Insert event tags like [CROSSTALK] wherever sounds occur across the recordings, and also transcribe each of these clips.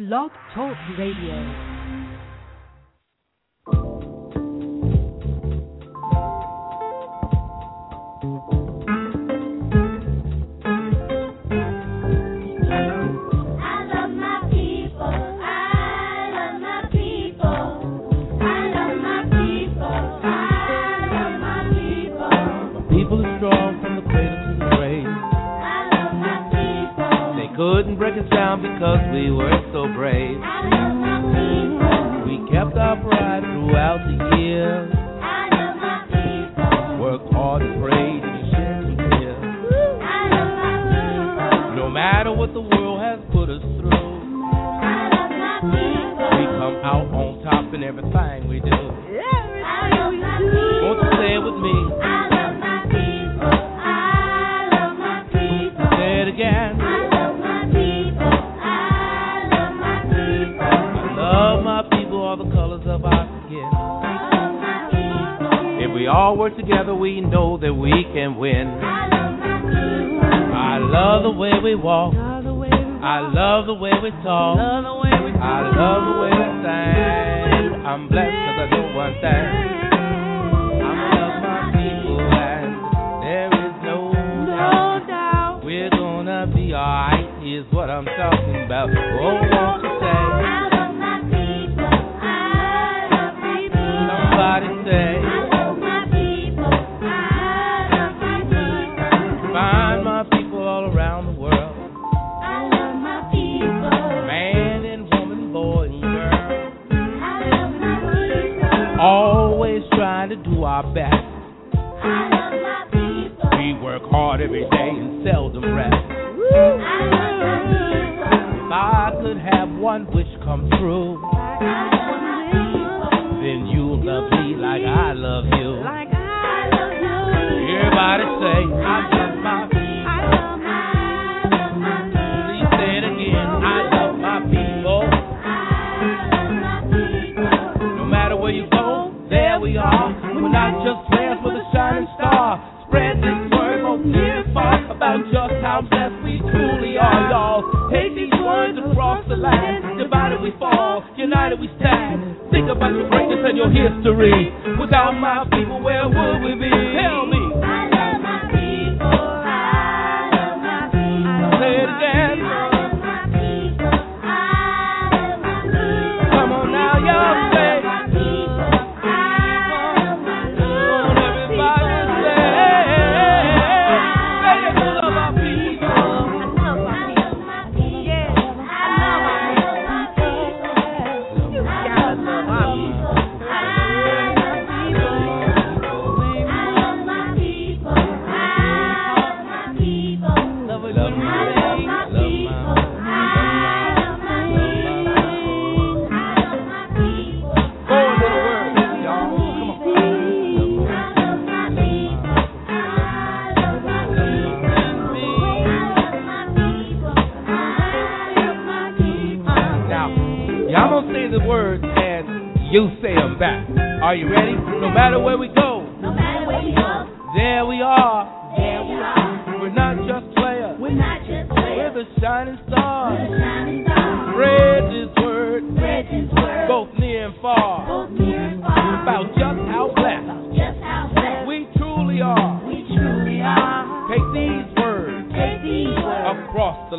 Blog Talk Radio.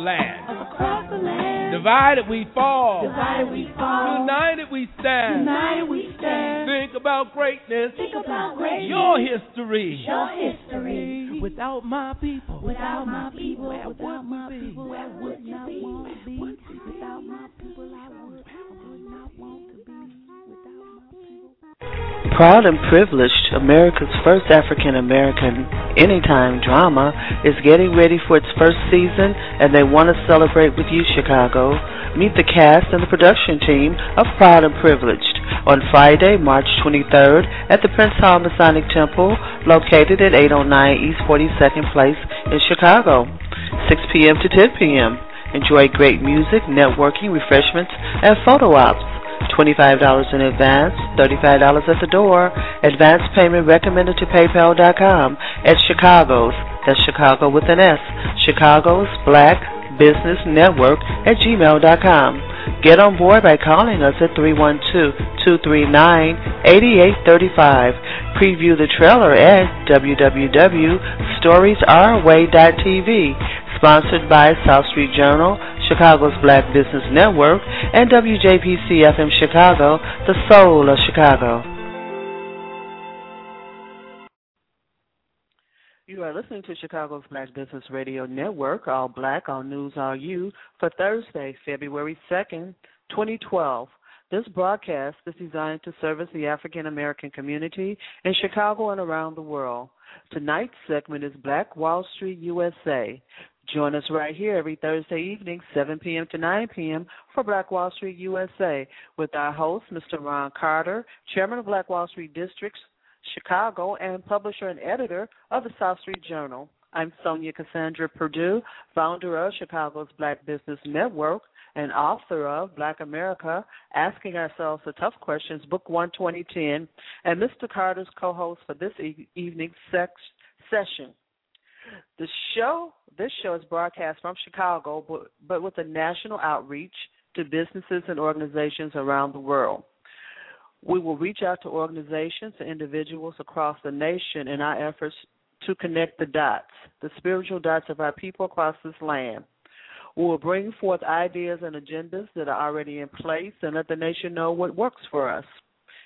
land. Across the land. Divided we fall. Divided we fall. United we stand. United we stand. Think about greatness. Think about greatness. Your history. Your history. Without my people. Without my people. Where without my people. Where would you be? Without my people, I would not want. Proud and privileged, America's first African American Anytime drama is getting ready for its first season, and they want to celebrate with you, Chicago. Meet the cast and the production team of Proud and Privileged on Friday, March 23rd at the Prince Hall Masonic Temple, located at 809 East 42nd Place in Chicago, 6 p.m. to 10 p.m. Enjoy great music, networking, refreshments, and photo ops. $25 in advance, $35 at the door. Advance payment recommended to PayPal.com at Chicago's, that's Chicago with an S, Chicago's Black businessnetwork at gmail.com. Get on board by calling us at 312-239-8835. Preview the trailer at www.storiesourway.tv. Sponsored by South Street Journal, Chicago's Black Business Network, and WJPC-FM Chicago, the soul of Chicago. You are listening to Chicago's Black Business Radio Network, All Black, All News, All You, for Thursday, February 2nd, 2012. This broadcast is designed to service the African American community in Chicago and around the world. Tonight's segment is Black Wall Street USA. Join us right here every Thursday evening, 7 p.m. to 9 p.m. for Black Wall Street USA with our host, Mr. Ron Carter, Chairman of Black Wall Street Districts, Chicago, and publisher and editor of the South Street Journal. I'm Sonja Cassandra Perdue, founder of Chicago's Black Business Network and author of Black America, Asking Ourselves the Tough Questions, Book 1 2010, and Mr. Carter's co host for this e- evening's sex- session. The show, this show is broadcast from Chicago, but, but with a national outreach to businesses and organizations around the world. We will reach out to organizations and individuals across the nation in our efforts to connect the dots, the spiritual dots of our people across this land. We will bring forth ideas and agendas that are already in place and let the nation know what works for us.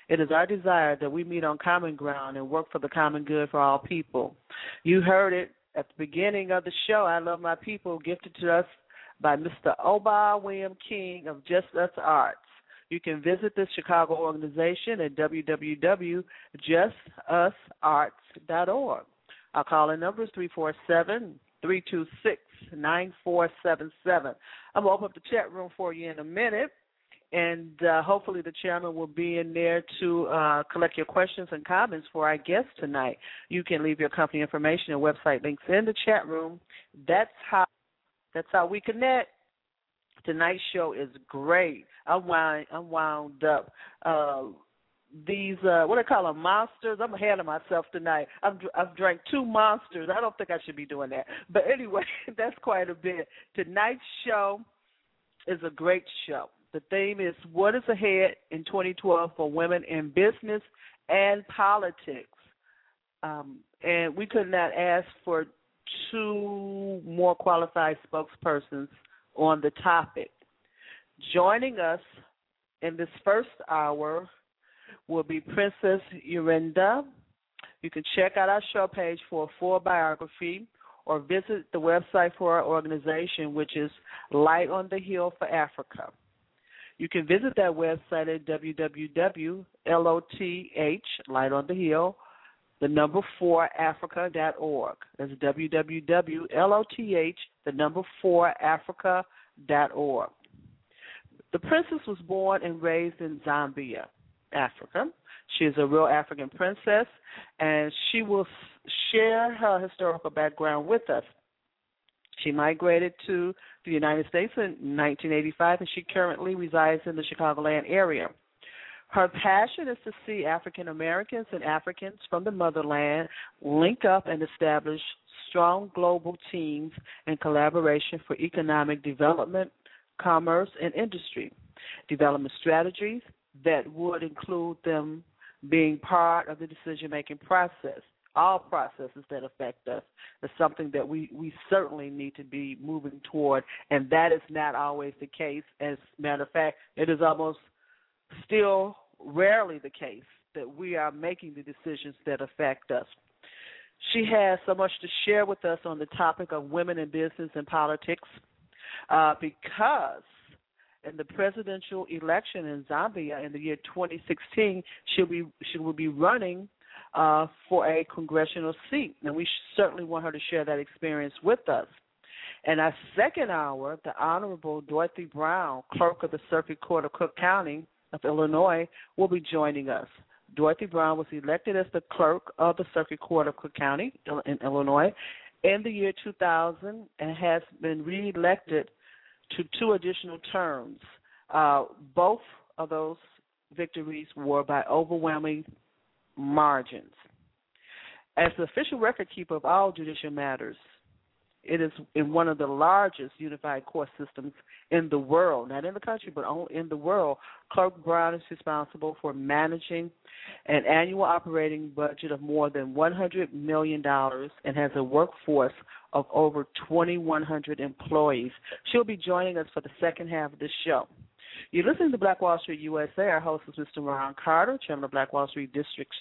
It is our desire that we meet on common ground and work for the common good for all people. You heard it at the beginning of the show. I Love My People, gifted to us by Mr. Oba William King of Just Us Arts. You can visit this Chicago organization at www.justusarts.org. Our calling number is 347 326 9477. I'm going to open up the chat room for you in a minute, and uh, hopefully the chairman will be in there to uh, collect your questions and comments for our guests tonight. You can leave your company information and website links in the chat room. That's how that's how we connect. Tonight's show is great. I'm wound, I'm wound up. Uh, these uh what do I call them monsters. I'm ahead of myself tonight. I've I've drank two monsters. I don't think I should be doing that. But anyway, [LAUGHS] that's quite a bit. Tonight's show is a great show. The theme is what is ahead in 2012 for women in business and politics. Um, and we could not ask for two more qualified spokespersons on the topic. Joining us in this first hour will be Princess Nyirenda. You can check out our show page for a full biography or visit the website for our organization, which is Light on the Hill for Africa. You can visit that website at www.loth, the number four Africa.org. That's www.loth, the number four Africa.org. The princess was born and raised in Zambia, Africa. She is a real African princess, and she will share her historical background with us. She migrated to the United States in 1985, and she currently resides in the Chicagoland area. Her passion is to see African Americans and Africans from the motherland link up and establish strong global teams in collaboration for economic development, commerce, and industry. Development strategies that would include them being part of the decision making process. All processes that affect us is something that we, we certainly need to be moving toward, and that is not always the case. As a matter of fact, it is almost still rarely the case that we are making the decisions that affect us. She has so much to share with us on the topic of women in business and politics uh, because in the presidential election in Zambia in the year 2016, she will be she will be running uh, for a congressional seat, and we certainly want her to share that experience with us. And our second hour, the Honorable Dorothy Brown, Clerk of the Circuit Court of Cook County of Illinois, will be joining us. Dorothy Brown was elected as the clerk of the Circuit Court of Cook County in Illinois in the year 2000 and has been reelected to two additional terms. Uh, both of those victories were by overwhelming margins. As the official record keeper of all judicial matters It is in one of the largest unified court systems in the world, not in the country, but only in the world. Clerk Brown is responsible for managing an annual operating budget of more than $100 million and has a workforce of over 2,100 employees. She'll be joining us for the second half of this show. You're listening to Black Wall Street USA. Our host is Mr. Ron Carter, chairman of Black Wall Street District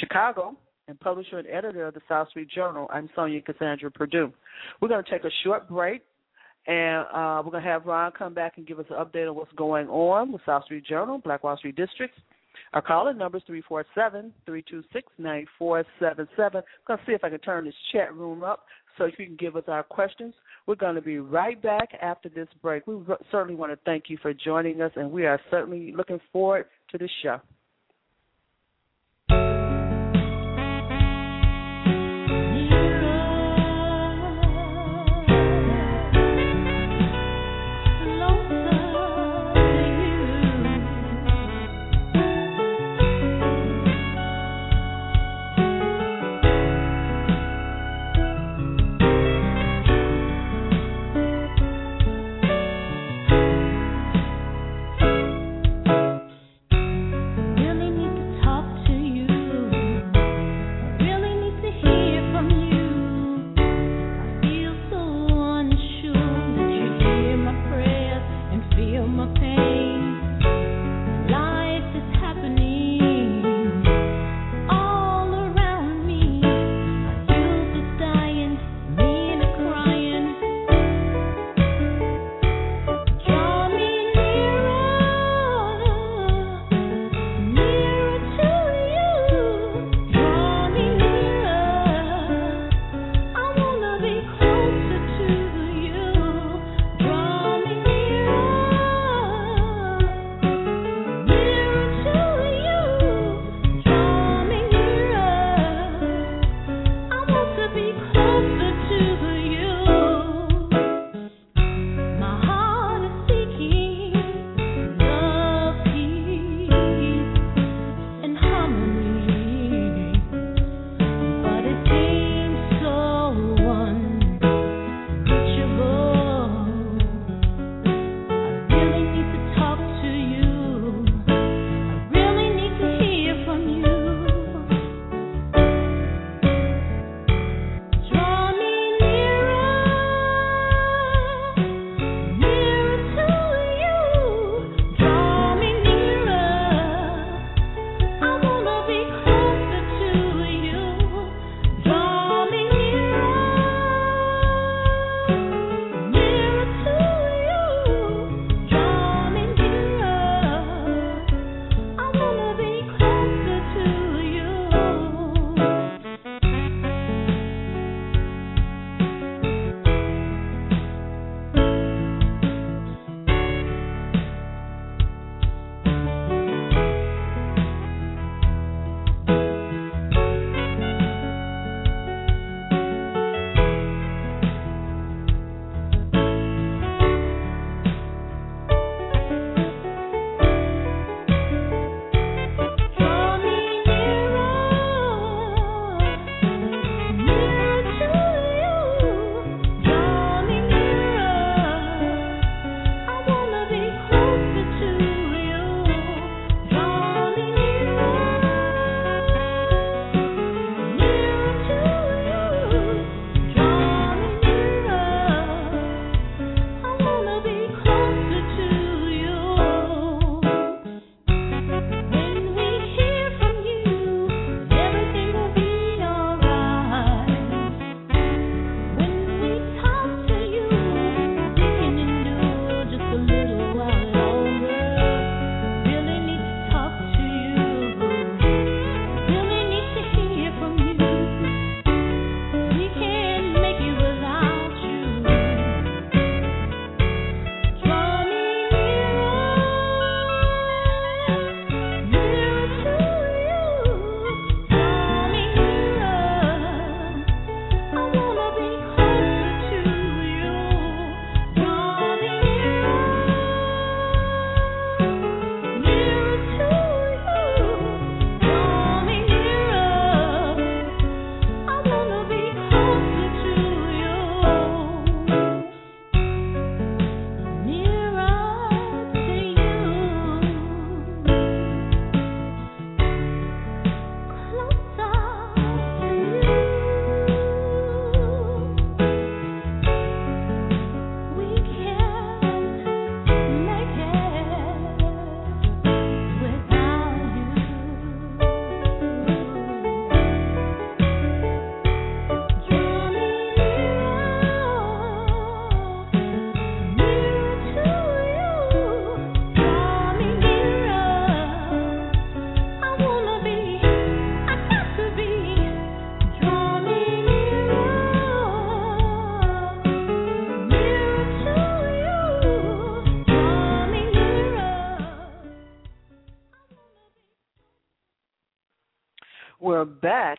Chicago and publisher and editor of the South Street Journal. I'm Sonja Cassandra Perdue. We're going to take a short break, and uh, we're going to have Ron come back and give us an update on what's going on with South Street Journal, Black Wall Street Districts. Our call-in number is 347-326-9477. I'm going to see if I can turn this chat room up so you can give us our questions. We're going to be right back after this break. We certainly want to thank you for joining us, and we are certainly looking forward to the show.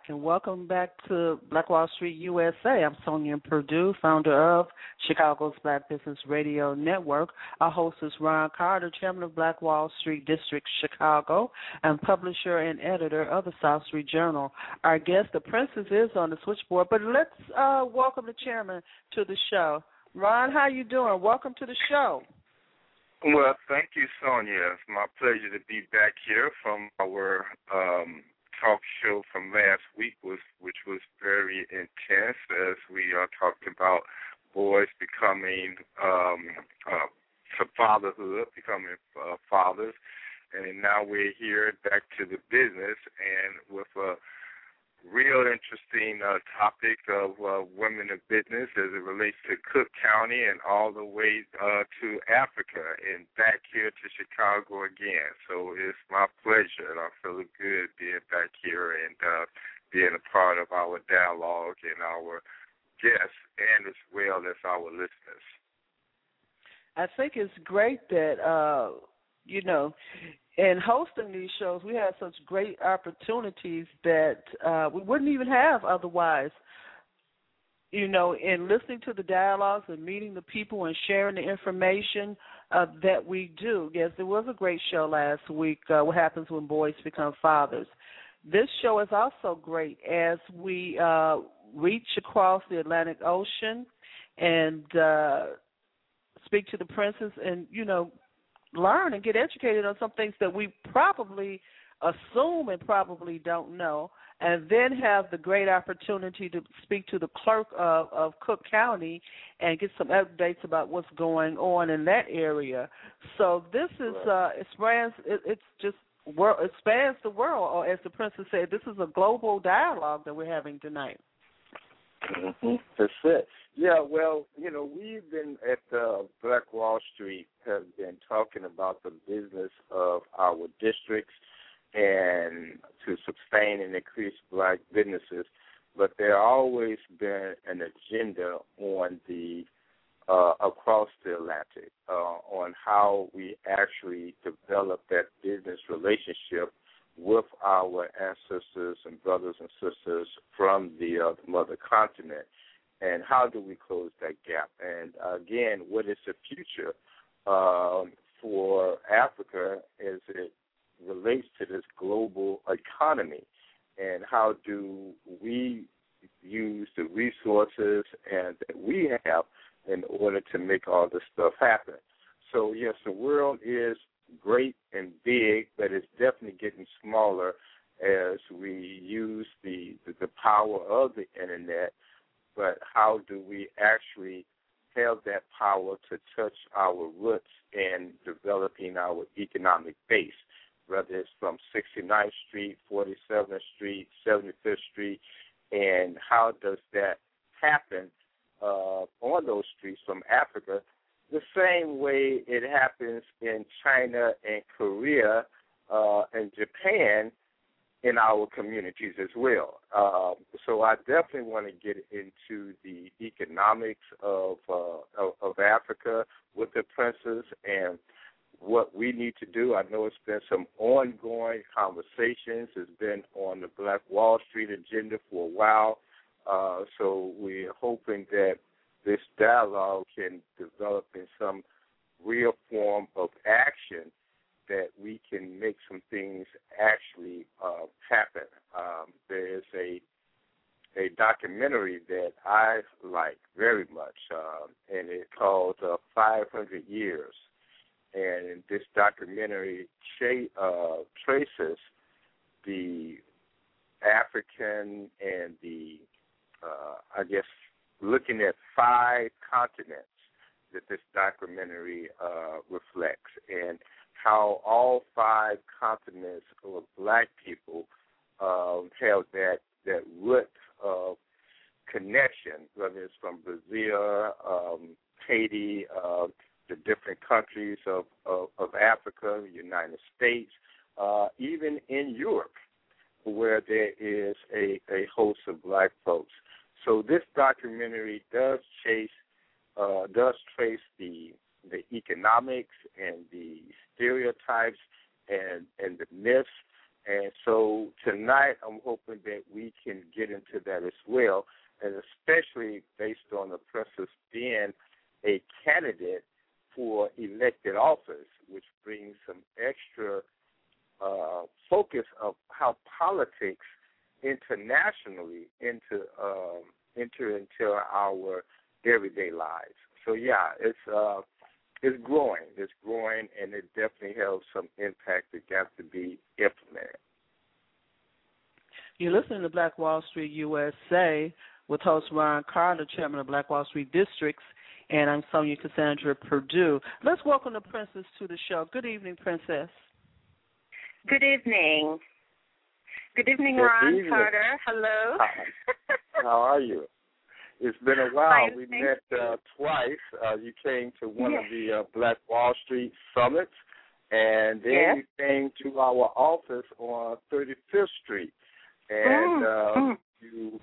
And welcome back to Black Wall Street USA. I'm Sonja Perdue, founder of Chicago's Black Business Radio Network. Our host is Ron Carter, chairman of Black Wall Street District Chicago and publisher and editor of the South Street Journal. Our guest, the princess, is on the switchboard, but let's uh, welcome the chairman to the show. Ron, how you doing? Welcome to the show. Well, thank you, Sonja. It's my pleasure to be back here from our um, talk show from last week was which was very intense as we uh, talked about boys becoming um uh fatherhood, becoming uh, fathers, and now we're here back to the business and with a real interesting uh, topic of uh, women in business as it relates to Cook County and all the way uh, to Africa and back here to Chicago again. So it's my pleasure, and I feel good being back here and uh, being a part of our dialogue and our guests, and as well as our listeners. I think it's great that uh, you know in hosting these shows, we have such great opportunities that uh, we wouldn't even have otherwise. You know, in listening to the dialogues and meeting the people and sharing the information uh, that we do. Yes, there was a great show last week. Uh, what happens when boys become fathers? This show is also great as we uh, reach across the Atlantic Ocean and uh, speak to the princess and you know learn and get educated on some things that we probably assume and probably don't know, and then have the great opportunity to speak to the clerk of, of Cook County and get some updates about what's going on in that area. So this is uh, it spans. It, it's just world. It spans the world, or as the princess said, this is a global dialogue that we're having tonight. Mm-hmm. That's it. Yeah, well, you know, we've been at uh, Black Wall Street have been talking about the business of our districts and to sustain and increase black businesses, but there always been an agenda on the uh, across the Atlantic uh, on how we actually develop that business relationship with our ancestors and brothers and sisters from the, uh, the mother continent and how do we close that gap? And again, what is the future um, for Africa as it relates to this global economy? And how do we use the resources and that we have in order to make all this stuff happen? So yes, the world is great and big, but it's definitely getting smaller as we use the the, the power of the internet but how do we actually have that power to touch our roots in developing our economic base, whether it's from 69th Street, 47th Street, 75th Street, and how does that happen uh, on those streets from Africa? The same way it happens in China and Korea uh, and Japan in our communities as well. Um, so I definitely want to get into the economics of, uh, of of Africa with the princes and what we need to do. I know it's been some ongoing conversations. It's been on the Black Wall Street agenda for a while. Uh, so we're hoping that this dialogue can develop in some real form of action that we can make some things actually uh, happen. Um, there is a a documentary that I like very much, uh, and it's called uh, 500 Years. And this documentary tra- uh, traces the African and the, uh, I guess, looking at five continents that this documentary uh, reflects. And how all five continents of black people um, have that that root of connection, whether it's from Brazil, um, Haiti, uh, the different countries of, of, of Africa, the United States, uh, even in Europe, where there is a, a host of black folks. So this documentary does chase, uh, does trace the the economics and the stereotypes and and the myths. And so tonight, I'm hoping that we can get into that as well, and especially based on the princess being a candidate for elected office, which brings some extra uh, focus of how politics internationally into um, enter into our everyday lives. So yeah, it's uh, it's growing. It's growing, and it definitely has some impact that got to be implemented. You're listening to Black Wall Street USA with host Ron Carter, chairman of Black Wall Street Districts, and I'm Sonja Cassandra Perdue. Let's welcome the princess to the show. Good evening, princess. Good evening. Good evening, Good Ron evening. Carter. Hello. Hi. How are you? It's been a while. Fine, we met uh, twice. Uh, you came to one Yes. of the uh, Black Wall Street summits, and then Yes. you came to our office on 35th Street, and Mm, uh, mm. you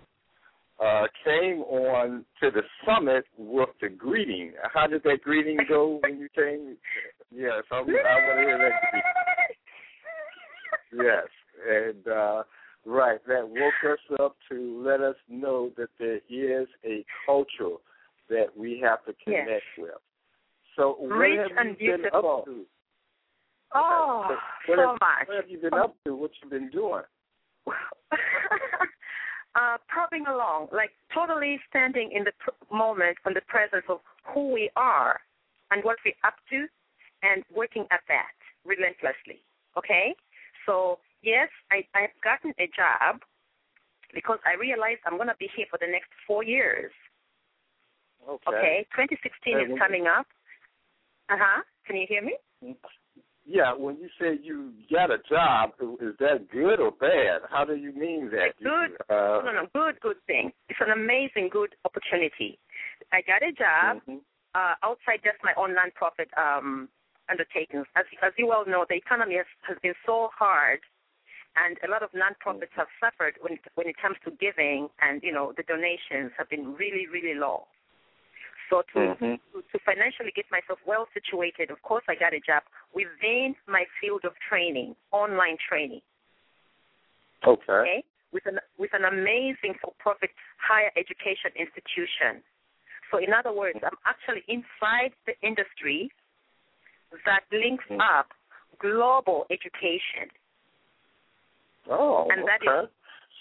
uh, came on to the summit with the greeting. How did that greeting go when you came? [LAUGHS] Yes, I, I want to hear that greeting. [LAUGHS] Yes, and uh, right, that woke us up to let us know that there is a culture that we have to Yes. connect with. So, what Rich have and you been beautiful. up to? Oh, So what so have, much. What have you been up to? What you've been doing? [LAUGHS] uh, probing along, like totally standing in the pr- moment and the presence of who we are and what we're up to and working at that relentlessly. Okay? So, yes, I, I've gotten a job because I realized I'm going to be here for the next four years. Okay? 2016 Hey, is coming up. Uh huh. Can you hear me? Yeah, when you say you got a job, is that good or bad? How do you mean that? It's good. You, uh, no, no, good, good thing. It's an amazing, good opportunity. I got a job mhm. uh, outside just my own nonprofit um, undertakings. As, as you well know, the economy has, has been so hard, and a lot of nonprofits have suffered when it, when it comes to giving, and you know the donations have been really, really low. So to, Mhm. to to financially get myself well situated, of course, I got a job within my field of training, online training Okay. okay, with an with an amazing for-profit higher education institution. So, in other words, I'm actually inside the industry that links Mm. up global education. Oh, And that okay. is-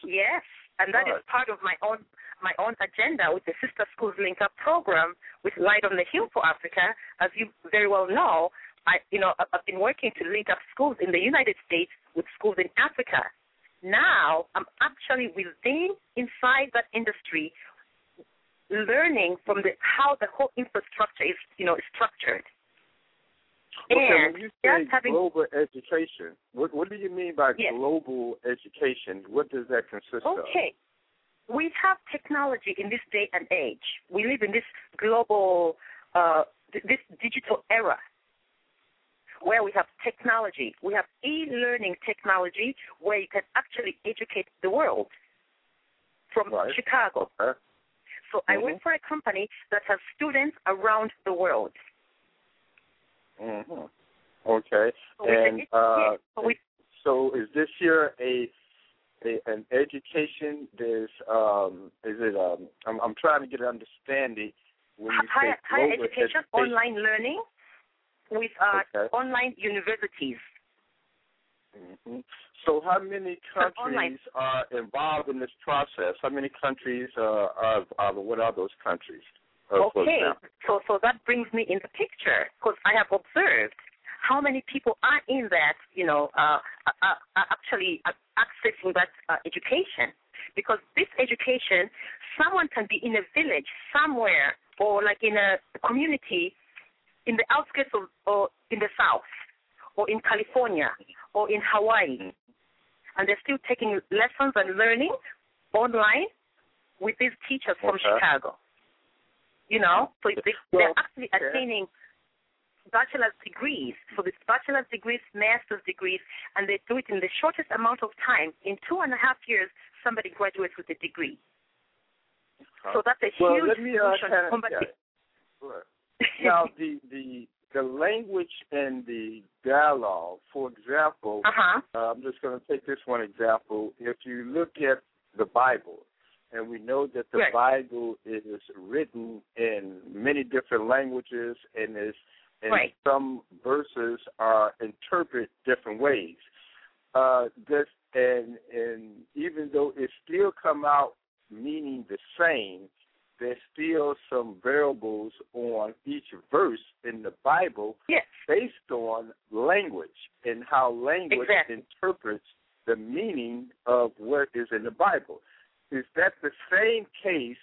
Yes, and that is Right. part of my own my own agenda with the Sister Schools Link Up program with Light on the Hill for Africa. As you very well know, I you know I've been working to link up schools in the United States with schools in Africa. Now I'm actually within inside that industry, learning from the how the whole infrastructure is you know structured. Okay, when you say global education, what what do you mean by Yes. global education? What does that consist of? Okay. We have technology in this day and age. We live in this global, uh, th- this digital era where we have technology. We have e-learning technology where you can actually educate the world from Right. Chicago. Okay. So I Mhm. work for a company that has students around the world. Hmm Okay. So we can And uh, so is this here a, a an education? There's um, is it um? I'm I'm trying to get an understanding when you higher, say higher global education, online learning with uh, Okay. online universities. hmm So, how many countries are involved in this process? How many countries uh, are, are? What are those countries? Uh, Okay, so so that brings me in the picture because I have observed how many people are in that, you know, uh, uh, uh, actually uh, accessing that uh, education. Because this education, someone can be in a village somewhere or like in a community in the outskirts of, or in the south, or in California, or in Hawaii, and they're still taking lessons and learning online with these teachers from Okay. Chicago. You know, so they, they're actually attaining bachelor's degrees. So these bachelor's degrees, master's degrees, and they do it in the shortest amount of time. In two and a half years, somebody graduates with a degree. So that's a well, huge let me uh, solution kinda- combat yeah. Right. [LAUGHS] now the the the language and the dialogue. For example, Uh-huh. uh, I'm just going to take this one example. If you look at the Bible, and we know that the Right. Bible is written in many different languages, and is and Right. some verses are interpreted different ways. Uh, this and and even though it still come out meaning the same, there's still some variables on each verse in the Bible Yes. based on language and how language Exactly. interprets the meaning of what is in the Bible. Is that the same case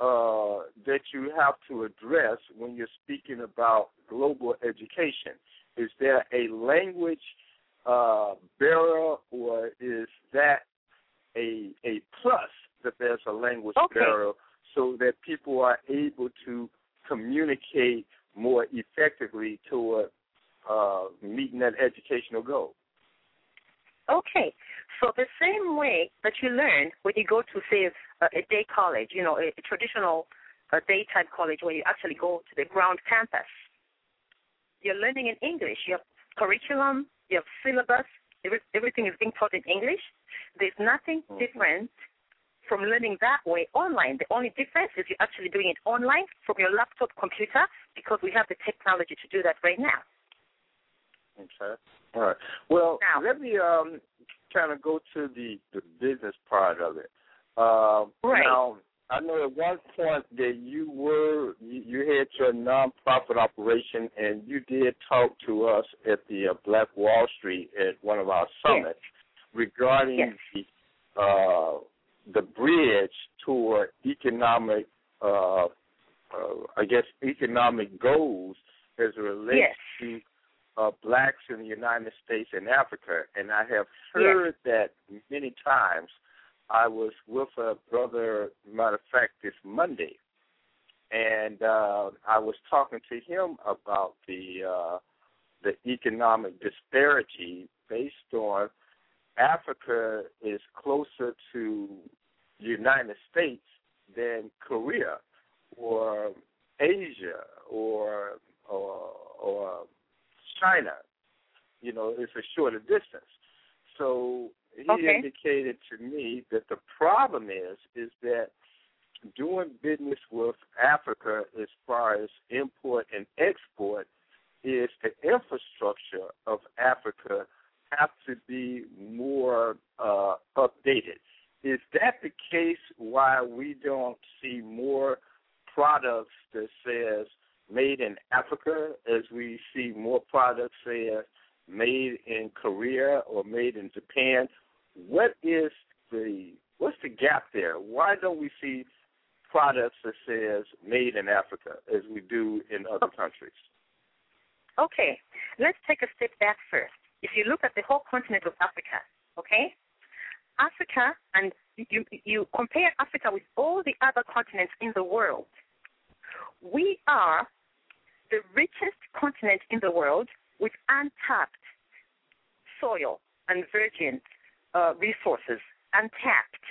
uh, that you have to address when you're speaking about global education? Is there a language uh, barrier, or is that a a plus that there's a language Okay. barrier so that people are able to communicate more effectively toward uh, meeting that educational goal? Okay. So the same way that you learn when you go to say a, a day college, you know, a, a traditional uh day type college where you actually go to the ground campus. You're learning in English. You have curriculum, you have syllabus, every, everything is being taught in English. There's nothing Mhm. different from learning that way online. The only difference is you're actually doing it online from your laptop computer because we have the technology to do that right now. Okay. All right. Well, Now- let me um kind of go to the the business part of it. Um, Right. Now, I know at one point that you were you, you had your nonprofit operation, and you did talk to us at the uh, Black Wall Street at one of our summits regarding Yes. the uh, the bridge toward economic, uh, uh, I guess, economic goals as it relates Yes. to uh, blacks in the United States and Africa, and I have heard that many times. I was with a brother, matter of fact, this Monday, and uh, I was talking to him about the uh, the economic disparity based on Africa is closer to the United States than Korea or Asia or or, or China. You know, it's a shorter distance. So he Okay. indicated to me that the problem is is that doing business with Africa as far as import and export is the infrastructure of Africa have to be more uh, updated. Is that the case why we don't see more products that says made in Africa as we see more products say made in Korea or made in Japan? What is the what's the gap there? Why don't we see products that says made in Africa as we do in other oh. countries? Okay, let's take a step back first. If you look at the whole continent of Africa, okay, Africa, and you you compare Africa with all the other continents in the world, we are the richest continent in the world with untapped soil and virgin uh, resources, untapped.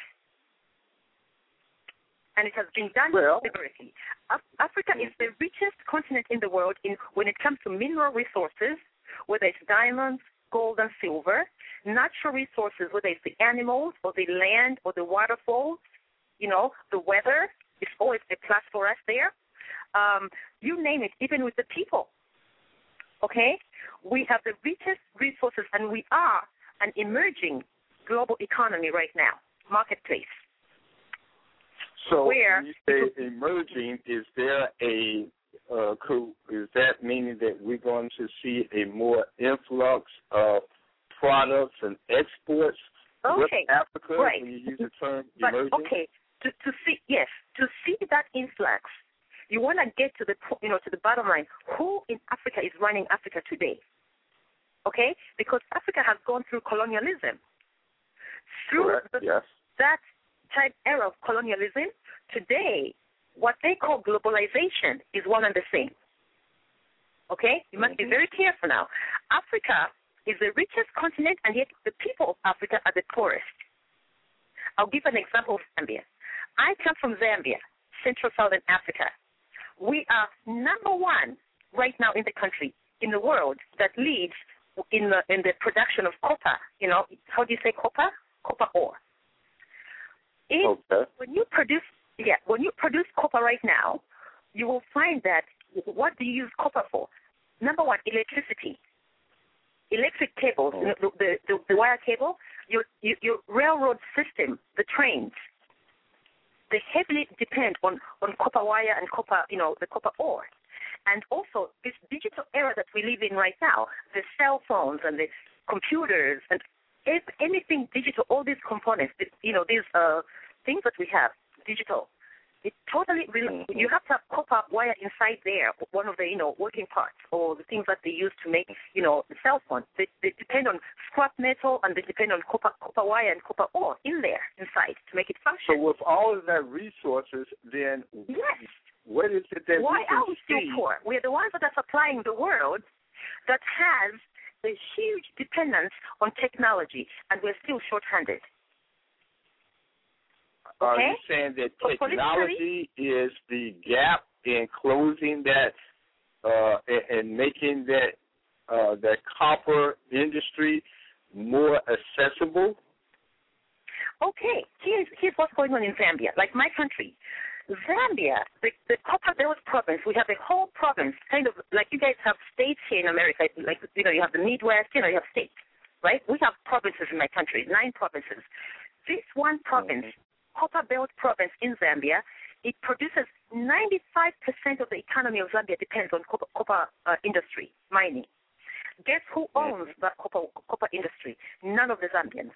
And it has been done Well- deliberately. Af- Africa is the richest continent in the world in when it comes to mineral resources, whether it's diamonds, gold, and silver, natural resources, whether it's the animals or the land or the waterfalls, you know, the weather is always a plus for us there. Um, you name it, even with the people. Okay? We have the richest resources, and we are an emerging global economy right now, marketplace. So Where- when you say emerging, is there a uh, is that meaning that we're going to see a more influx of products and exports with Okay, Africa right. when you use the term But emerging? okay, to to see yes, to see that influx, you want to get to the you know to the bottom line. Who in Africa is running Africa today? Okay, because Africa has gone through colonialism. Through the, Yes. that type era of colonialism, today what they call globalization is one and the same. Okay, you must be Mhm. very careful now. Africa is the richest continent, and yet the people of Africa are the poorest. I'll give an example of Zambia. I come from Zambia, Central Southern Africa. We are number one right now in the country, in the world, that leads in the in the production of copper. You know, how do you say copper? Copper ore. If, Okay. When you produce, yeah, when you produce copper right now, you will find that what do you use copper for? Number one, electricity. Electric cables, Oh. the, the, the, the wire cable, your, your your railroad system, the trains, they heavily depend on on copper wire and copper, you know, the copper ore. And also this digital era that we live in right now, the cell phones and the computers and anything digital, all these components, you know, these uh, things that we have, digital, it totally, re- mm-hmm. you have to have copper wire inside there, one of the, you know, working parts or the things that they use to make, you know, the cell phone. They, they depend on scrap metal and they depend on copper, copper wire and copper ore in there, inside, to make it function. So with all of that resources, then Yes. what is it that Why we are we still see? poor? We're the ones that are supplying the world that has a huge dependence on technology, and we're still short-handed. Are Okay. you saying that technology is the gap in closing that uh, and, making that uh, that copper industry more accessible? Okay, here's here's what's going on in Zambia, like my country. Zambia, the, the Copper Belt province, we have a whole province, kind of like you guys have states here in America, like you know, you have the Midwest, you know, you have states, right? We have provinces in my country, nine provinces. This one province, Copper Belt province in Zambia, it produces 95% of the economy of Zambia depends on copper, copper uh, industry, mining. Guess who owns that copper copper industry? None of the Zambians.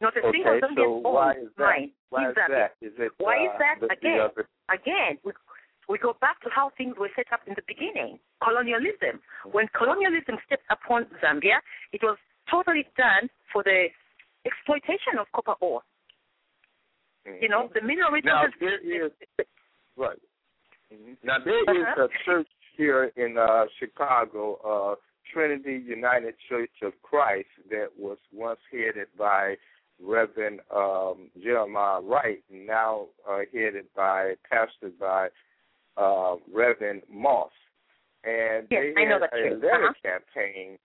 Not a single Zambian so why owns is that? mine Why in is Zambia. that? Is it Why is uh, that? Again, other- Again, we, we go back to how things were set up in the beginning. Colonialism. When colonialism stepped upon Zambia, it was totally done for the exploitation of copper ore. You know, the mineral resources. Now there is right. Now there is Uh-huh. a church here in uh, Chicago, uh, Trinity United Church of Christ, that was once headed by Reverend um, Jeremiah Wright, now uh, headed by pastored by uh, Reverend Moss, and Yes, they I know had a letter Uh-huh. campaign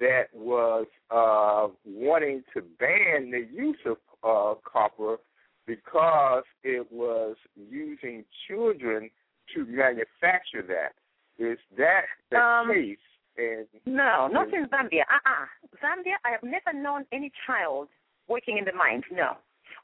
that was uh, wanting to ban the use of uh, copper because it was using children to manufacture that. Is that the Um, case? And No, not in Zambia. Uh-uh. Zambia, I have never known any child working in the mines. No.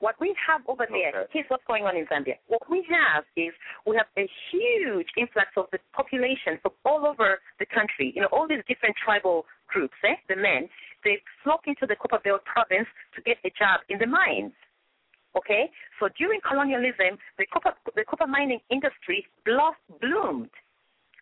What we have over there, Okay. here's what's going on in Zambia. What we have is we have a huge influx of the population from all over the country. You know, all these different tribal groups, eh? The men, they flock into the Copper Belt province to get a job in the mines. Okay? So during colonialism, the copper the copper mining industry bloomed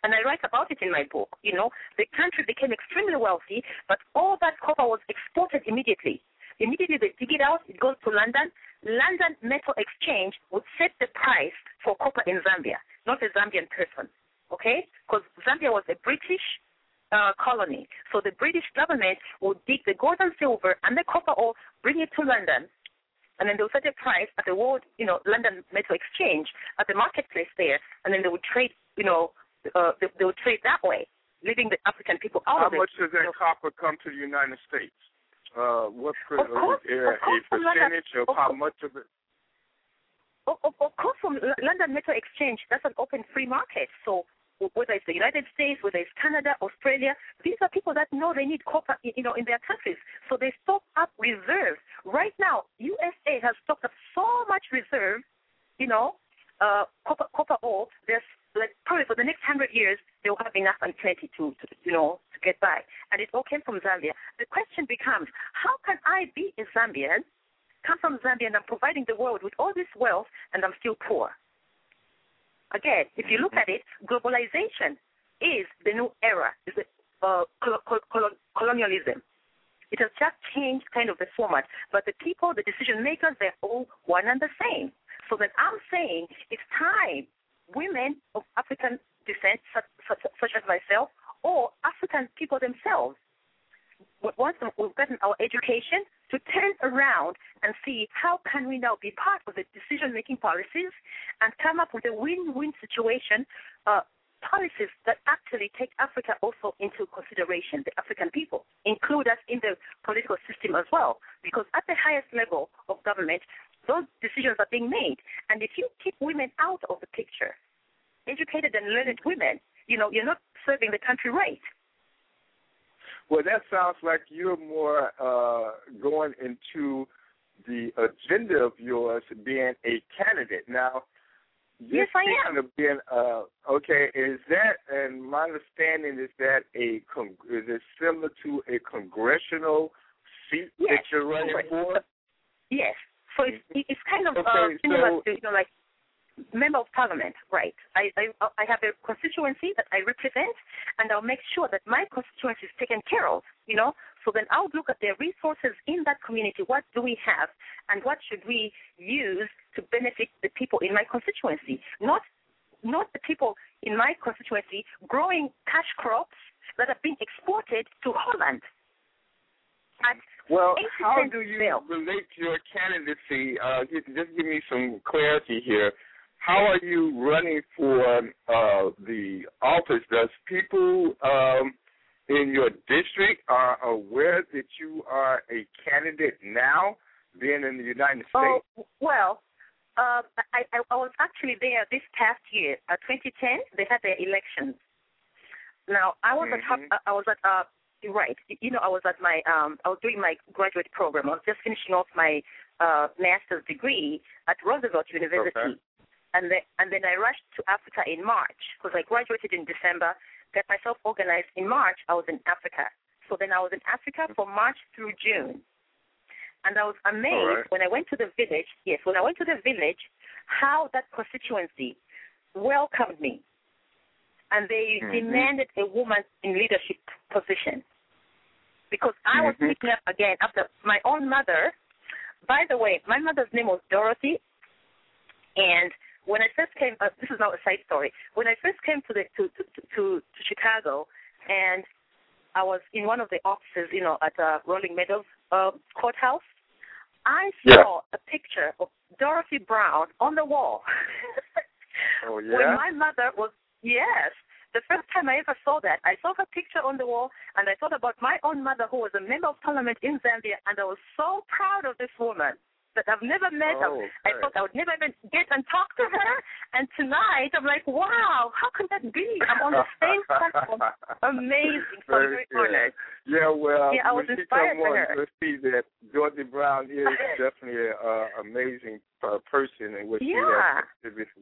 and I write about it in my book. You know, the country became extremely wealthy, but all that copper was exported immediately. Immediately they dig it out, it goes to London. London Metal Exchange would set the price for copper in Zambia, not a Zambian person. Okay? Because Zambia was a British uh, colony. So the British government would dig the gold and silver and the copper ore, bring it to London, and then they would set a price at the world, you know, London Metal Exchange at the marketplace there, and then they would trade, you know, uh, they, they would trade that way, leaving the African people out how of it. How much does that copper come to the United States? Uh, what Of course, course, a from London. percentage of how much of it? Of, of, of course, from London Metal Exchange, that's an open free market. So whether it's the United States, whether it's Canada, Australia, these are people that know they need copper, you know, in their countries. So they stock up reserves. Right now, USA has stocked up so much reserve, you know, uh, copper, copper ore. There's like probably for the next hundred years they'll have enough and plenty to, to, you know, to get by. And it all came from Zambia. The question becomes, how can I be a Zambian? come from Zambia and I'm providing the world with all this wealth and I'm still poor. Again, if you look at it, globalization is the new era, is the uh, col- col- col- colonialism. It has just changed kind of the format, but the people, the decision makers, they're all one and the same. So then I'm saying it's time women of African descent, such, such, such as myself, or African people themselves, once we've gotten our education, to turn around and see how can we now be part of the decision-making policies and come up with a win-win situation, uh, policies that actually take Africa also into consideration, the African people, include us in the political system as well, because at the highest level of government, those decisions are being made. And if you keep women out of the picture, educated and learned women, you know, you're not serving the country right. Well, that sounds like you're more uh, going into the agenda of yours being a candidate. Now, yes, I am. Of being, uh, okay, is that? And my understanding is that a con- is it similar to a congressional seat yes, that you're running for? Yes. So it's it's kind of okay, uh, similar so, to you know like member of parliament, right? I, I I have a constituency that I represent, and I'll make sure that my constituency is taken care of. You know, so then I'll look at the resources in that community. What do we have, and what should we use to benefit the people in my constituency? Not not the people in my constituency growing cash crops that have been exported to Holland. At well, how do you relate your candidacy? Uh, just give me some clarity here. How are you running for uh, the office? Does people um, in your district are aware that you are a candidate now, being in the United States? Oh well, uh, I, I I was actually there this past year, uh, 2010. They had their elections. Now I was at Mhm. Har- I was at uh right. You know I was at my um I was doing my graduate program. I was just finishing off my uh master's degree at Roosevelt University. Okay. And then and then I rushed to Africa in March because I graduated in December. Got myself organized in March. I was in Africa. So then I was in Africa from March through June. And I was amazed right. when I went to the village. Yes, when I went to the village, how that constituency welcomed me, and they Mhm. demanded a woman in leadership position because I was Mhm. picking up again after my own mother. By the way, my mother's name was Dorothy, and when I first came, uh, this is now a side story. When I first came to the to to to, to Chicago, and I was in one of the offices, you know, at uh, Rolling Meadows uh, courthouse. I Yeah. saw a picture of Dorothy Brown on the wall. [LAUGHS] Oh When my mother was yes, the first time I ever saw that, I saw her picture on the wall, and I thought about my own mother, who was a member of parliament in Zambia, and I was so proud of this woman that I've never met her. Oh, I thought I would never even get and talk to her. And tonight, I'm like, wow, how can that be? I'm on the same platform. [LAUGHS] Amazing. So Very very honored. Yeah, well, Yeah, I was inspired by her. let's see that Dorothy Brown is [LAUGHS] definitely an uh, amazing uh, person and what she has,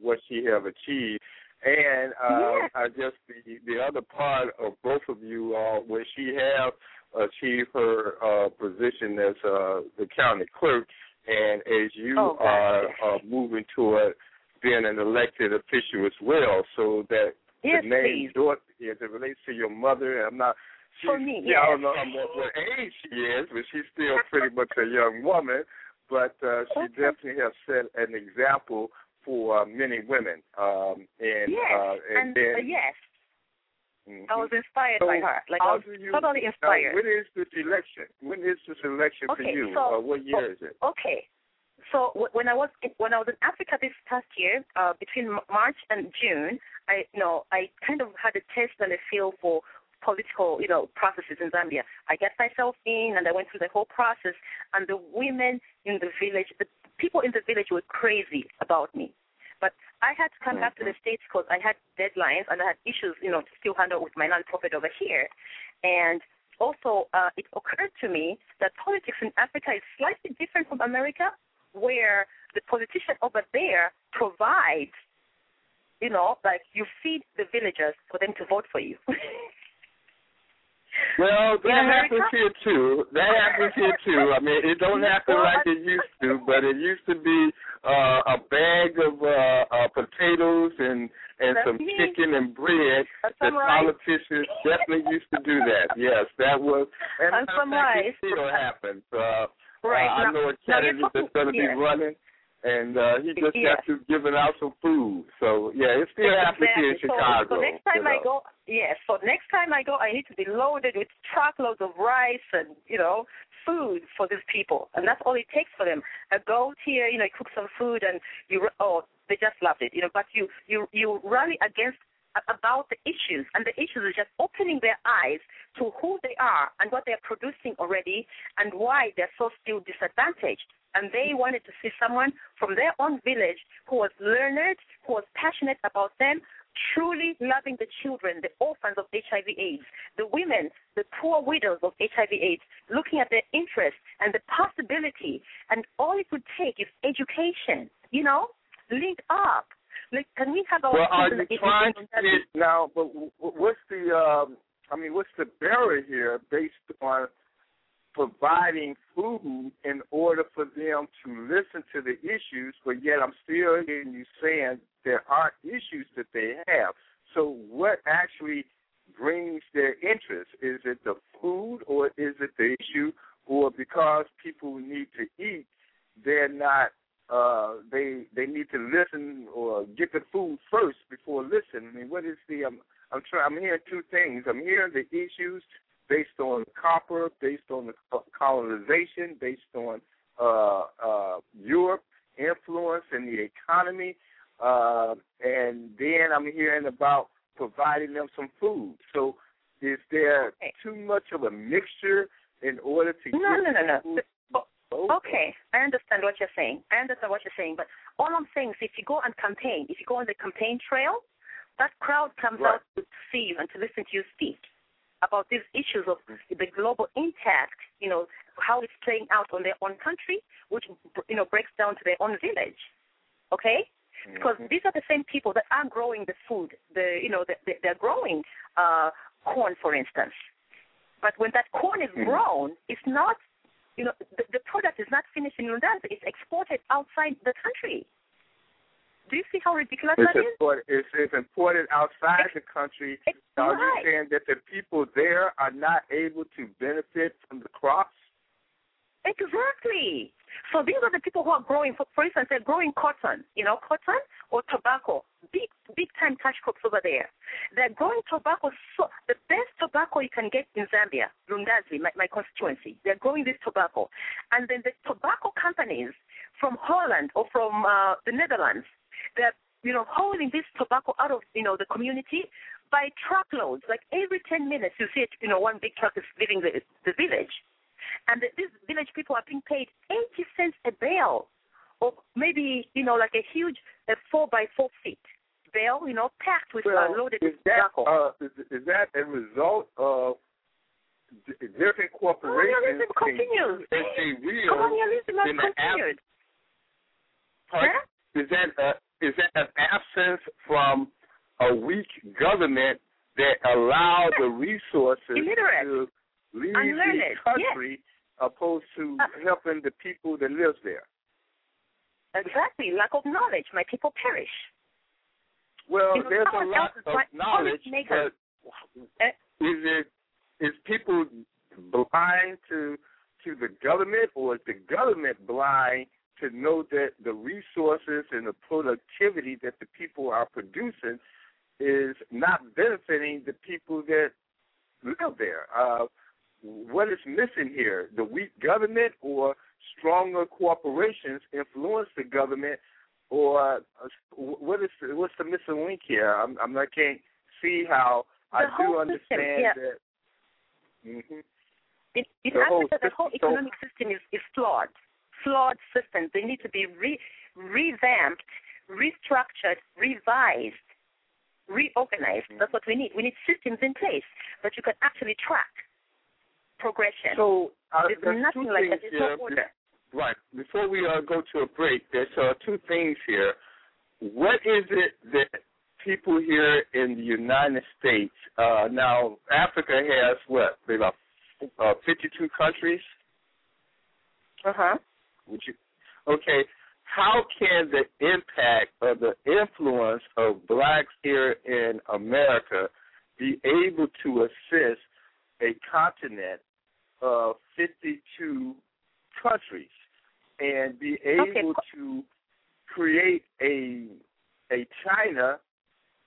what she have achieved. And uh, Yes. I guess the the other part of both of you, uh, where she have achieved her uh, position as uh, the county clerk, and as you Oh, are uh, moving toward being an elected official as well, so that Yes, the name. Dorothy as it relates to your mother, and I'm not. She, For me, yeah, I don't yes. know what age she is, but she's still pretty much a young woman. But uh, she Okay. definitely has set an example for uh, many women. Um, and Yes, uh, and, and then uh, yes, mhm. I was inspired So by her. Like I was you, totally inspired. when is this election? When is this election for you? so- uh, what year is it? Okay. So w- when I was in, when I was in Africa this past year, uh, between March and June, I you know I kind of had a taste and a feel for political you know processes in Zambia. I got myself in and I went through the whole process. And the women in the village, the people in the village were crazy about me. But I had to come back to the states because I had deadlines and I had issues you know to still handle with my nonprofit over here, and also uh, it occurred to me that politics in Africa is slightly different from America, where the politician over there provides, you know, like you feed the villagers for them to vote for you. [LAUGHS] Well, that America? happens here too. That happens here too. I mean, it don't happen like it used to, but it used to be uh, a bag of uh, uh, potatoes and and That's some me. chicken and bread. That some rice. politicians definitely used to do that. Yes, that was. And, And some rice. It still happens. Uh, Right. Uh, I Now- know a candidate that's going to be running. And uh, he just Yes. got to giving out some food. So yeah, it's still happens here in Exactly. So- Chicago. So, next time you I go, yes. So next time I go, I need to be loaded with truckloads of rice and you know food for these people, and that's all it takes for them. A goat here, you know, you cook some food and you oh they just loved it, you know. But you you you rally against about the issues, and the issues is just opening their eyes to who they are and what they're producing already, and why they're so still disadvantaged. And they wanted to see someone from their own village who was learned, who was passionate about them, truly loving the children, the orphans of HIV/AIDS, the women, the poor widows of HIV/AIDS, looking at their interests and the possibility. And all it would take is education. You know, link up. Like, can we have our Well, are children you trying to get now? But w- w- what's the? Um, I mean, what's the barrier here based on providing food in order for them to listen to the issues? But yet, I'm still hearing you saying there are issues that they have. So, what actually brings their interest? Is it the food, or is it the issue, or because people need to eat, they're not uh, they they need to listen or get the food first before listening. I mean, what is the? Um, I'm trying. I'm hearing two things. I'm hearing the issues based on copper, based on the colonization, based on uh, uh, Europe influence in the economy, uh, and then I'm hearing about providing them some food. So, is there Okay. too much of a mixture in order to No, get no, no, no. Oh, Okay, I understand what you're saying. I understand what you're saying, but all I'm saying is if you go and campaign, if you go on the campaign trail, that crowd comes Right. out to see you and to listen to you speak about these issues of the global impact, you know, how it's playing out on their own country, which, you know, breaks down to their own village. Okay? Because these are the same people that are growing the food. The, you know, the, the, they're growing uh, corn, for instance. But when that corn is Mhm. grown, it's not you know, the, the product is not finished in Uganda. It's exported outside the country. Do you see how ridiculous It's, that is? import, it's, it's imported outside the country. It's Are right. you saying that the people there are not able to benefit from the crops? Exactly. So these are the people who are growing. For, for instance, they're growing cotton. You know, cotton or tobacco. Big, big time cash crops over there. They're growing tobacco. So the best tobacco you can get in Zambia, Lundazi, my, my constituency. They're growing this tobacco, and then the tobacco companies from Holland or from uh, the Netherlands, they're you know hauling this tobacco out of you know the community by truckloads. Like every ten minutes, you see it. You know, one big truck is leaving the the village and the, these village people are being paid 80 cents a bale, or maybe you know like a huge a four by four feet bale, you know, packed with uh, loaded is that tobacco. uh, is, is that a result of different corporations Colonialism continues. as they will Colonialism has ab- continued. Pardon? Huh? Is that a, is that an absence from a weak government that allowed the resources Illiterate. to leave Unlearned, the country opposed to Uh. helping the people that live there? Exactly, lack of knowledge. My people perish. Well, know, there's a lot of knowledge, but Eh. is it is people blind to to the government, or is the government blind to know that the resources and the productivity that the people are producing is not benefiting the people that live there? Uh, what is missing here? The weak government or stronger corporations influence the government, or uh, what is what's the missing link here? I'm, I'm I can't see how I The whole do system, understand yeah. that. hmm In, in The whole Africa, the whole system- economic system is, is flawed. Flawed systems. They need to be re, revamped, restructured, revised, reorganized. That's what we need. We need systems in place that you can actually track progression. So uh, There's nothing like that. There's no order. Right. Before we uh, go to a break, there's uh, two things here. What is it that people here in the United States, uh, now Africa has what, about uh, 52 countries? Uh huh. Would you? Okay. How can the impact of the influence of blacks here in America be able to assist a continent of 52 countries and be able Okay. to create a a China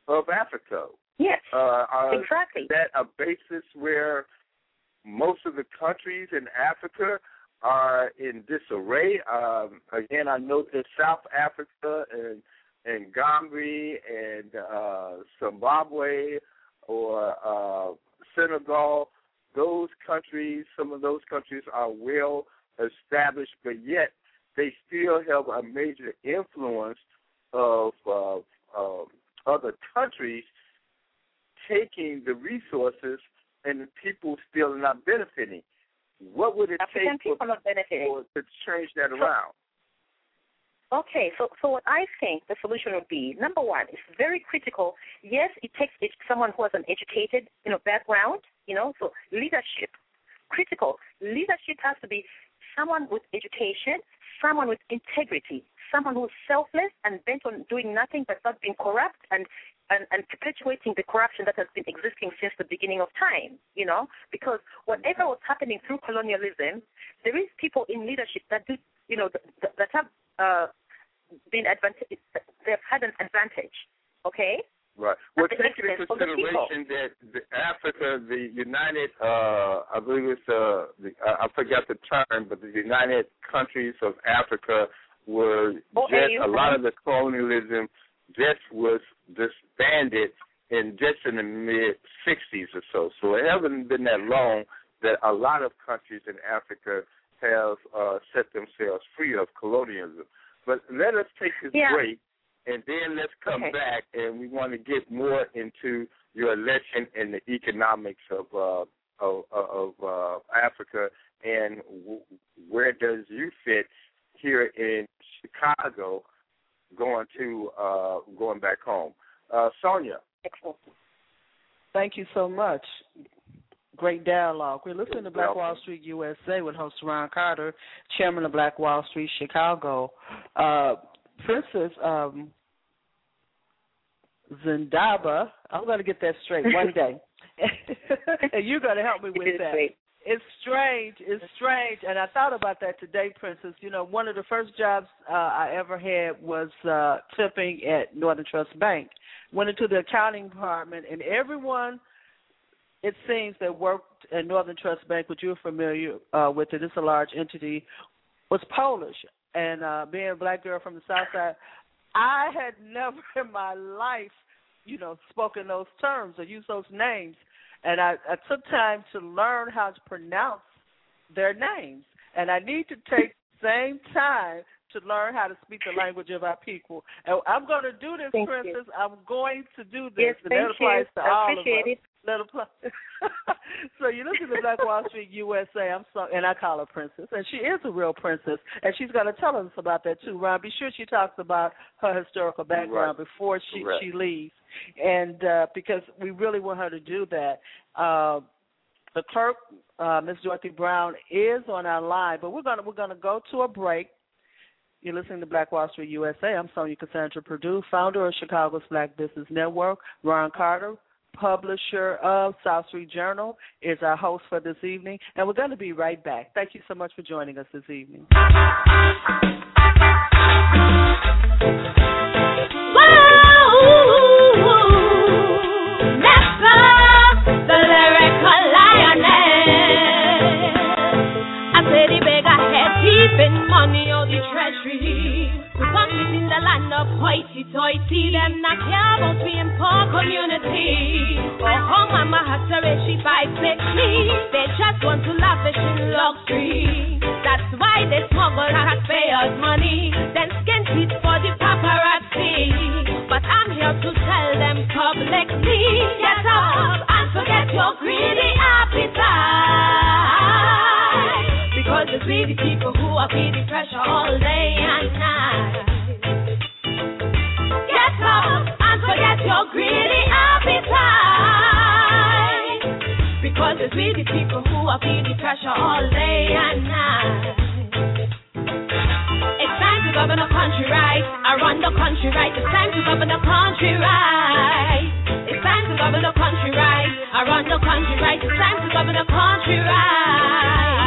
of Africa. Yes, Uh, exactly. that a basis where most of the countries in Africa are in disarray. Um, again, I know that South Africa and and Gambia and uh, Zimbabwe or uh, Senegal, those countries, some of those countries are well established, but yet they still have a major influence of uh, other countries taking the resources and the people still not benefiting. What would it African take for, not benefiting. for to change that around? Okay, so so what I think the solution would be number one, it's very critical. Yes, it takes it, someone who has an educated, you know, background, you know, so leadership, critical. Leadership has to be someone with education, someone with integrity, someone who's selfless and bent on doing nothing but not being corrupt and and, and perpetuating the corruption that has been existing since the beginning of time, you know, because whatever was happening through colonialism, there is people in leadership that do, you know, that, that have uh, been advantage, they've had an advantage, okay? Right. Well, taking into consideration that the Africa, the United, uh, I believe it's uh, the, I I forgot the term, but the United Countries of Africa were Oh, just a lot of the colonialism just was disbanded in just in the mid '60s or so. So it hasn't been that long that a lot of countries in Africa have uh, set themselves free of colonialism. But let us take this Yeah. break, and then let's come Okay. back, and we want to get more into your election and the economics of uh, of, of uh, Africa, and w- where does you fit here in Chicago, going to uh, going back home. Uh, Sonja, Excellent. Thank you so much. Great dialogue. We're listening to Black Wall Street USA with host Ron Carter, chairman of Black Wall Street Chicago. Uh, Princess um, Zindaba, I'm going to get that straight one day. [LAUGHS] [LAUGHS] and you're going to help me with that. It's strange. It's strange, and I thought about that today, Princess. You know, one of the first jobs uh, I ever had was uh, tipping at Northern Trust Bank. Went into the accounting department, and everyone, it seems, that worked at Northern Trust Bank, which you're familiar uh, with it, it's a large entity, was Polish. And uh, being a black girl from the South Side, I had [LAUGHS] never in my life, you know, spoken those terms or used those names and I, I took time to learn how to pronounce their names. And I need to take the same time to learn how to speak the language of our people. And I'm going to do this, Thank you. Princess. I'm going to do this. Yes, and thank that applies you. to I all appreciate of us. it. That apply. [LAUGHS] so you listen to Black Wall Street USA. I'm so, and I call her Princess, and she is a real princess, and she's going to tell us about that too. Ron, be sure she talks about her historical background Right. before she Correct. she leaves, and uh, because we really want her to do that. Uh, the clerk, uh, Ms. Dorothy Brown, is on our line, but we're gonna we're gonna go to a break. You're listening to Black Wall Street USA. I'm Sonja Cassandra Perdue, founder of Chicago's Black Business Network. Ron Carter, publisher of South Street Journal, is our host for this evening, and we're going to be right back. Thank you so much for joining us this evening. Land of hoity-toity. Them not care about being poor community. Oh, oh, mama has to raise she me. They just want to lavish in luxury. That's why they smuggle taxpayers' money. Then skin teeth for the paparazzi. But I'm here to tell them publicly. Get up and forget your greedy appetite. Because it's we the people who are feeling pressure all day and night. Your greedy appetite. Because it's we the people who are feeling pressure all day and night. It's time to govern the country right. I run the country right. It's time to govern the country right. It's time to govern the country right. I run the country right. It's time to govern the country right.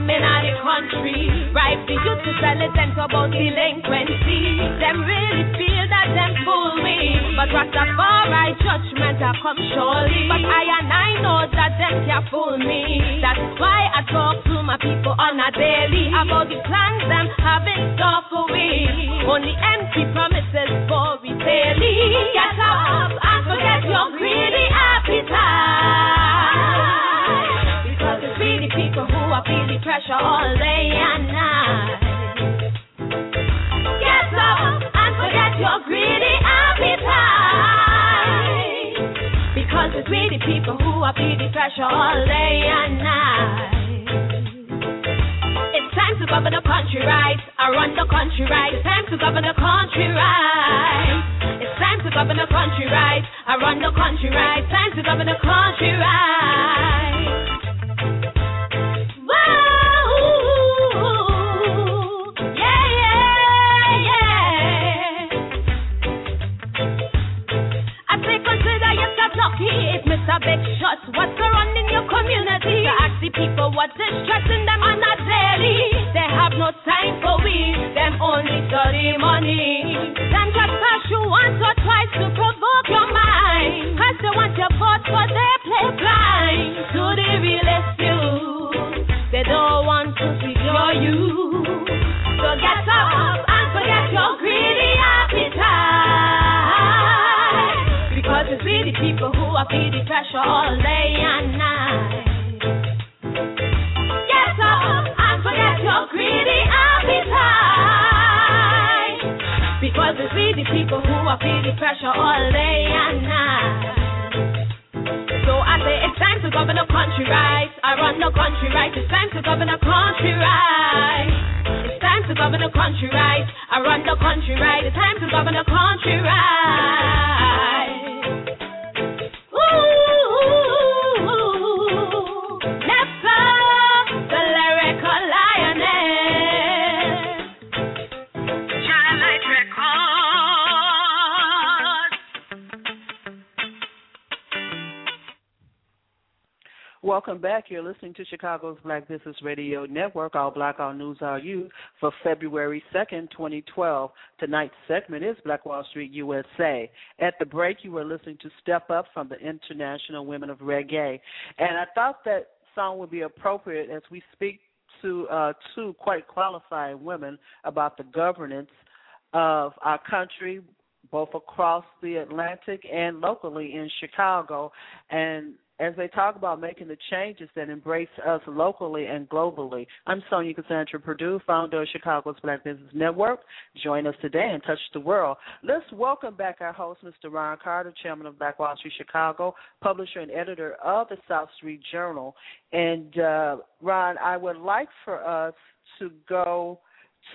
In the country. Right, for you to sell it and about delinquency. Them really feel that them fool me. But Rastafari judgment I come surely. But I and I know that them can't fool me. That's why I talk to my people on a daily about the plans them having store for we. Only empty promises for daily. Get up and forget your greedy pressure all day and night. Get up and forget your greedy appetite. Because it's really people who are feeling pressure all day and night. It's time to govern the country right. I run the country right. It's time to govern the country right. It's time to govern the country right. I run the country right. Time to govern the country right. Big Shots what's surrounding your community. To ask the people what is stressing them on a daily. They have no time for we, them only study money. Them just pass you once or twice to provoke your mind. Cause they want your vote for their play blind. To the realest you, they don't want to secure you. So get up are feeling pressure all day and night. Get up forget your greedy appetite. Because it's really people who are feeling pressure all day and night. So I say it's time to govern the country right. I run the country right. It's time to govern the country right. It's time to govern the country right. I run the country right. It's time to govern the country right. Welcome back. You're listening to Chicago's Black Business Radio Network, All Black, All News, All You, for February 2nd, 2012. Tonight's segment is Black Wall Street USA. At the break, you were listening to Step Up from the International Women of Reggae. And I thought that song would be appropriate as we speak to uh, two quite qualified women about the governance of our country, both across the Atlantic and locally in Chicago. And as they talk about making the changes that embrace us locally and globally. I'm Sonja Cassandra Perdue, founder of Chicago's Black Business Network. Join us today and touch the world. Let's welcome back our host, Mr. Ron Carter, chairman of Black Wall Street Chicago, publisher and editor of the South Street Journal. And uh, Ron, I would like for us to go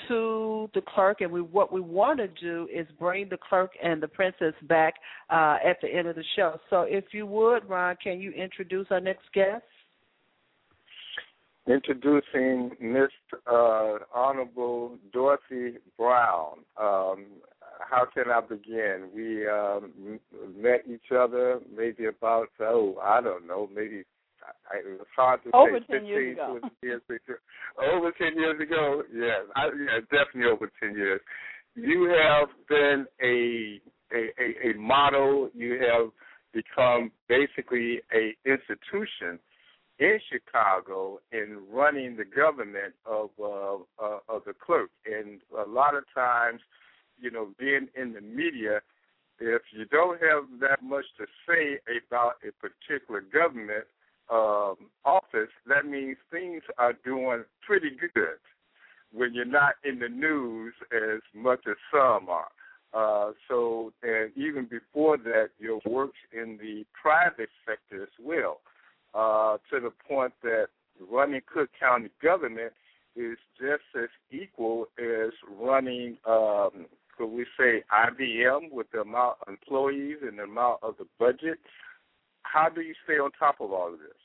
to the clerk, and we what we want to do is bring the clerk and the princess back uh, at the end of the show. So, if you would, Ron, can you introduce our next guest? Introducing Miss uh, Honorable Dorothy Brown. Um, how can I begin? We um, met each other maybe about oh I don't know maybe I, it was hard to Over say 10 15 years ago. years. Over ten years ago, yes, I, yeah, definitely over ten years. You have been a a, a, a model. You have become basically a institution in Chicago in running the government of uh, uh, of the clerk. And a lot of times, you know, being in the media, if you don't have that much to say about a particular government um, office, that means things are doing pretty good when you're not in the news as much as some are. Uh, so, and even before that, your works in the private sector as well, uh, to the point that running Cook County government is just as equal as running, um, could we say, IBM with the amount of employees and the amount of the budget. How do you stay on top of all of this?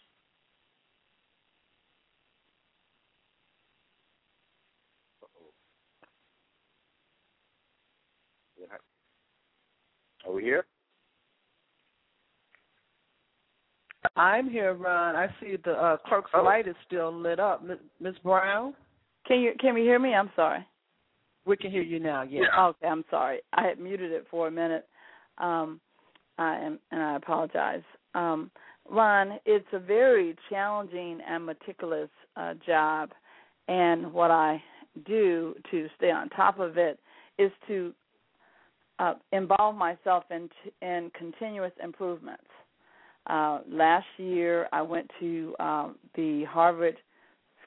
Are we here? I'm here, Ron. I see the uh, clerk's Oh. light is still lit up. Ms. Ms. Brown, Can you can we hear me? I'm sorry. we can hear you now. Yes. Okay, I'm sorry. I had muted it for a minute. Um, I am, and I apologize. Um, Ron, it's a very challenging and meticulous uh, job, and what I do to stay on top of it is to uh, involve myself in in continuous improvements. Uh, last year, I went to um, the Harvard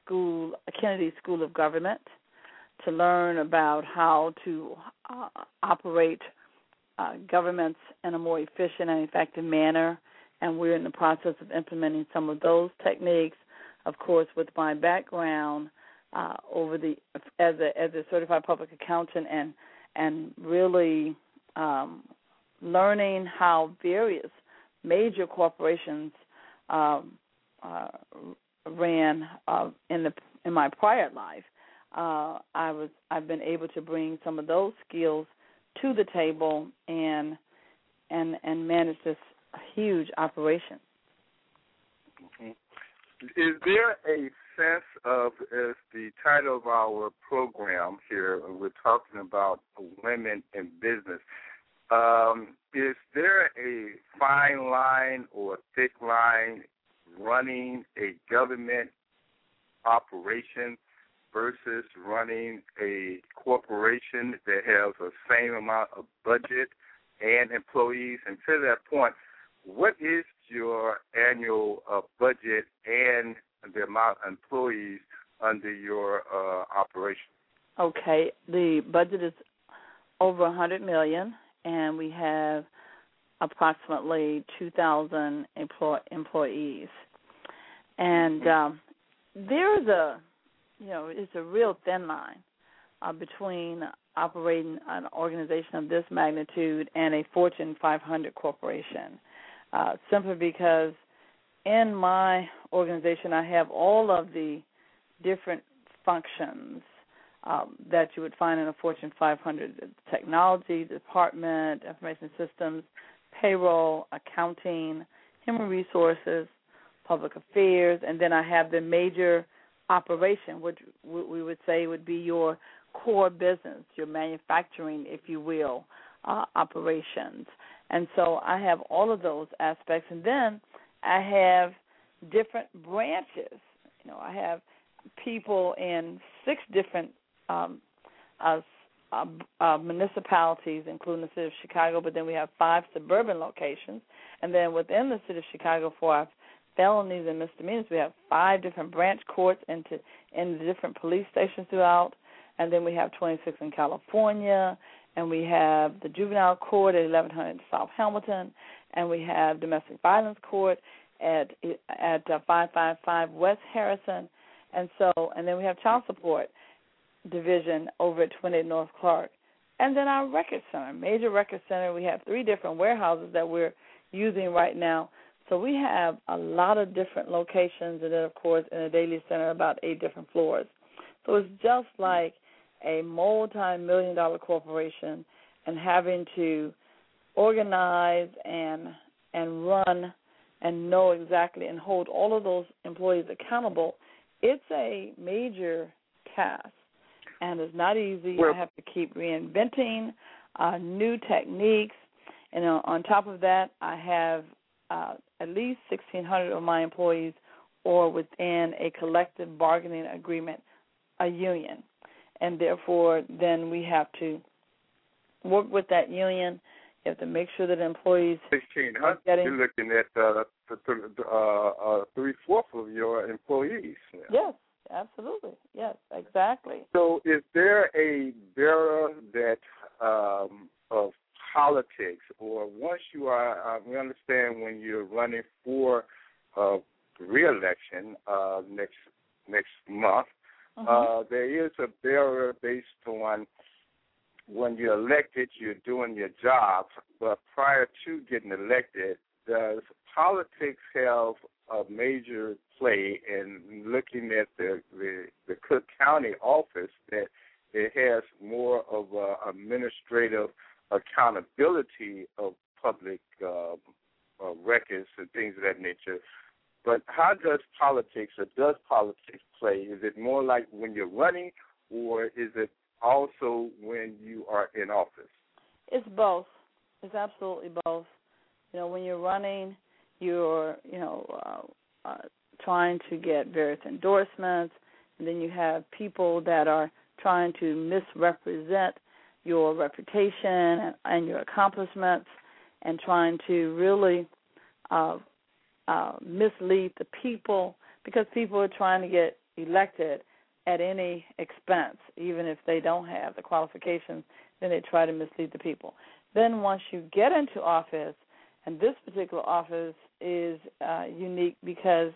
School, Kennedy School of Government, to learn about how to uh, operate uh, governments in a more efficient and effective manner. And we're in the process of implementing some of those techniques. Of course, with my background uh, over the as a as a certified public accountant and and really um, learning how various major corporations um, uh, ran uh, in the in my prior life. Uh, I was I've been able to bring some of those skills to the table and and and manage this huge operation. Is there a sense of, as the title of our program here, we're talking about women in business. Um, is there a fine line or thick line running a government operation versus running a corporation that has the same amount of budget and employees? And to that point, what is your annual uh, budget and the amount of employees under your uh, operation? Okay, the budget is over a hundred million, and we have approximately two thousand employ- employees. And um, there is a, you know, it's a real thin line uh, between operating an organization of this magnitude and a Fortune 500 corporation. Uh, simply because in my organization I have all of the different functions um, that you would find in a Fortune 500 technology department, information systems, payroll, accounting, human resources, public affairs, and then I have the major operation, which we would say would be your core business, your manufacturing, if you will, uh, operations. And so I have all of those aspects, and then I have different branches. You know, I have people in six different um, uh, uh, uh, municipalities, including the city of Chicago, but then we have five suburban locations, and then within the city of Chicago, for our felonies and misdemeanors, we have five different branch courts into in the different police stations throughout, and then we have 26 in California, and we have the juvenile court at 1100 South Hamilton, and we have domestic violence court at at uh, 555 West Harrison, and so and then we have child support division over at 28 North Clark, and then our record center, major record center. We have three different warehouses that we're using right now. So we have a lot of different locations, and then of course in the Daley Center about eight different floors. So it's just like a multi-million dollar corporation and having to organize and and run and know exactly and hold all of those employees accountable it's a major task. And it's not easy. Well- i have to keep reinventing uh new techniques. And uh, on top of that i have uh at least 1600 of my employees or within a collective bargaining agreement a union and therefore then we have to work with that union. You have to make sure that employees Sixteen hundred. Getting- You're looking at uh, uh, uh, three fourths of your employees. now. Yes, absolutely. Yes, exactly. So, is there a barrier that um, of politics, or once you are, uh, we understand when you're running for uh, reelection uh, next next month, Mhm. uh, there is a barrier based on when you're elected, you're doing your job, but prior to getting elected, does politics have a major play in looking at the the, the Cook County office that it has more of a administrative accountability of public uh, uh, records and things of that nature. But how does politics or does politics play? Is it more like when you're running, or is it also when you are in office? It's both. It's absolutely both. You know, when you're running, you're you know uh, uh, trying to get various endorsements, and then you have people that are trying to misrepresent your reputation and, and your accomplishments, and trying to really uh, uh, mislead the people because people are trying to get elected at any expense, even if they don't have the qualifications. Then they try to mislead the people. Then once you get into office, and this particular office is uh, unique because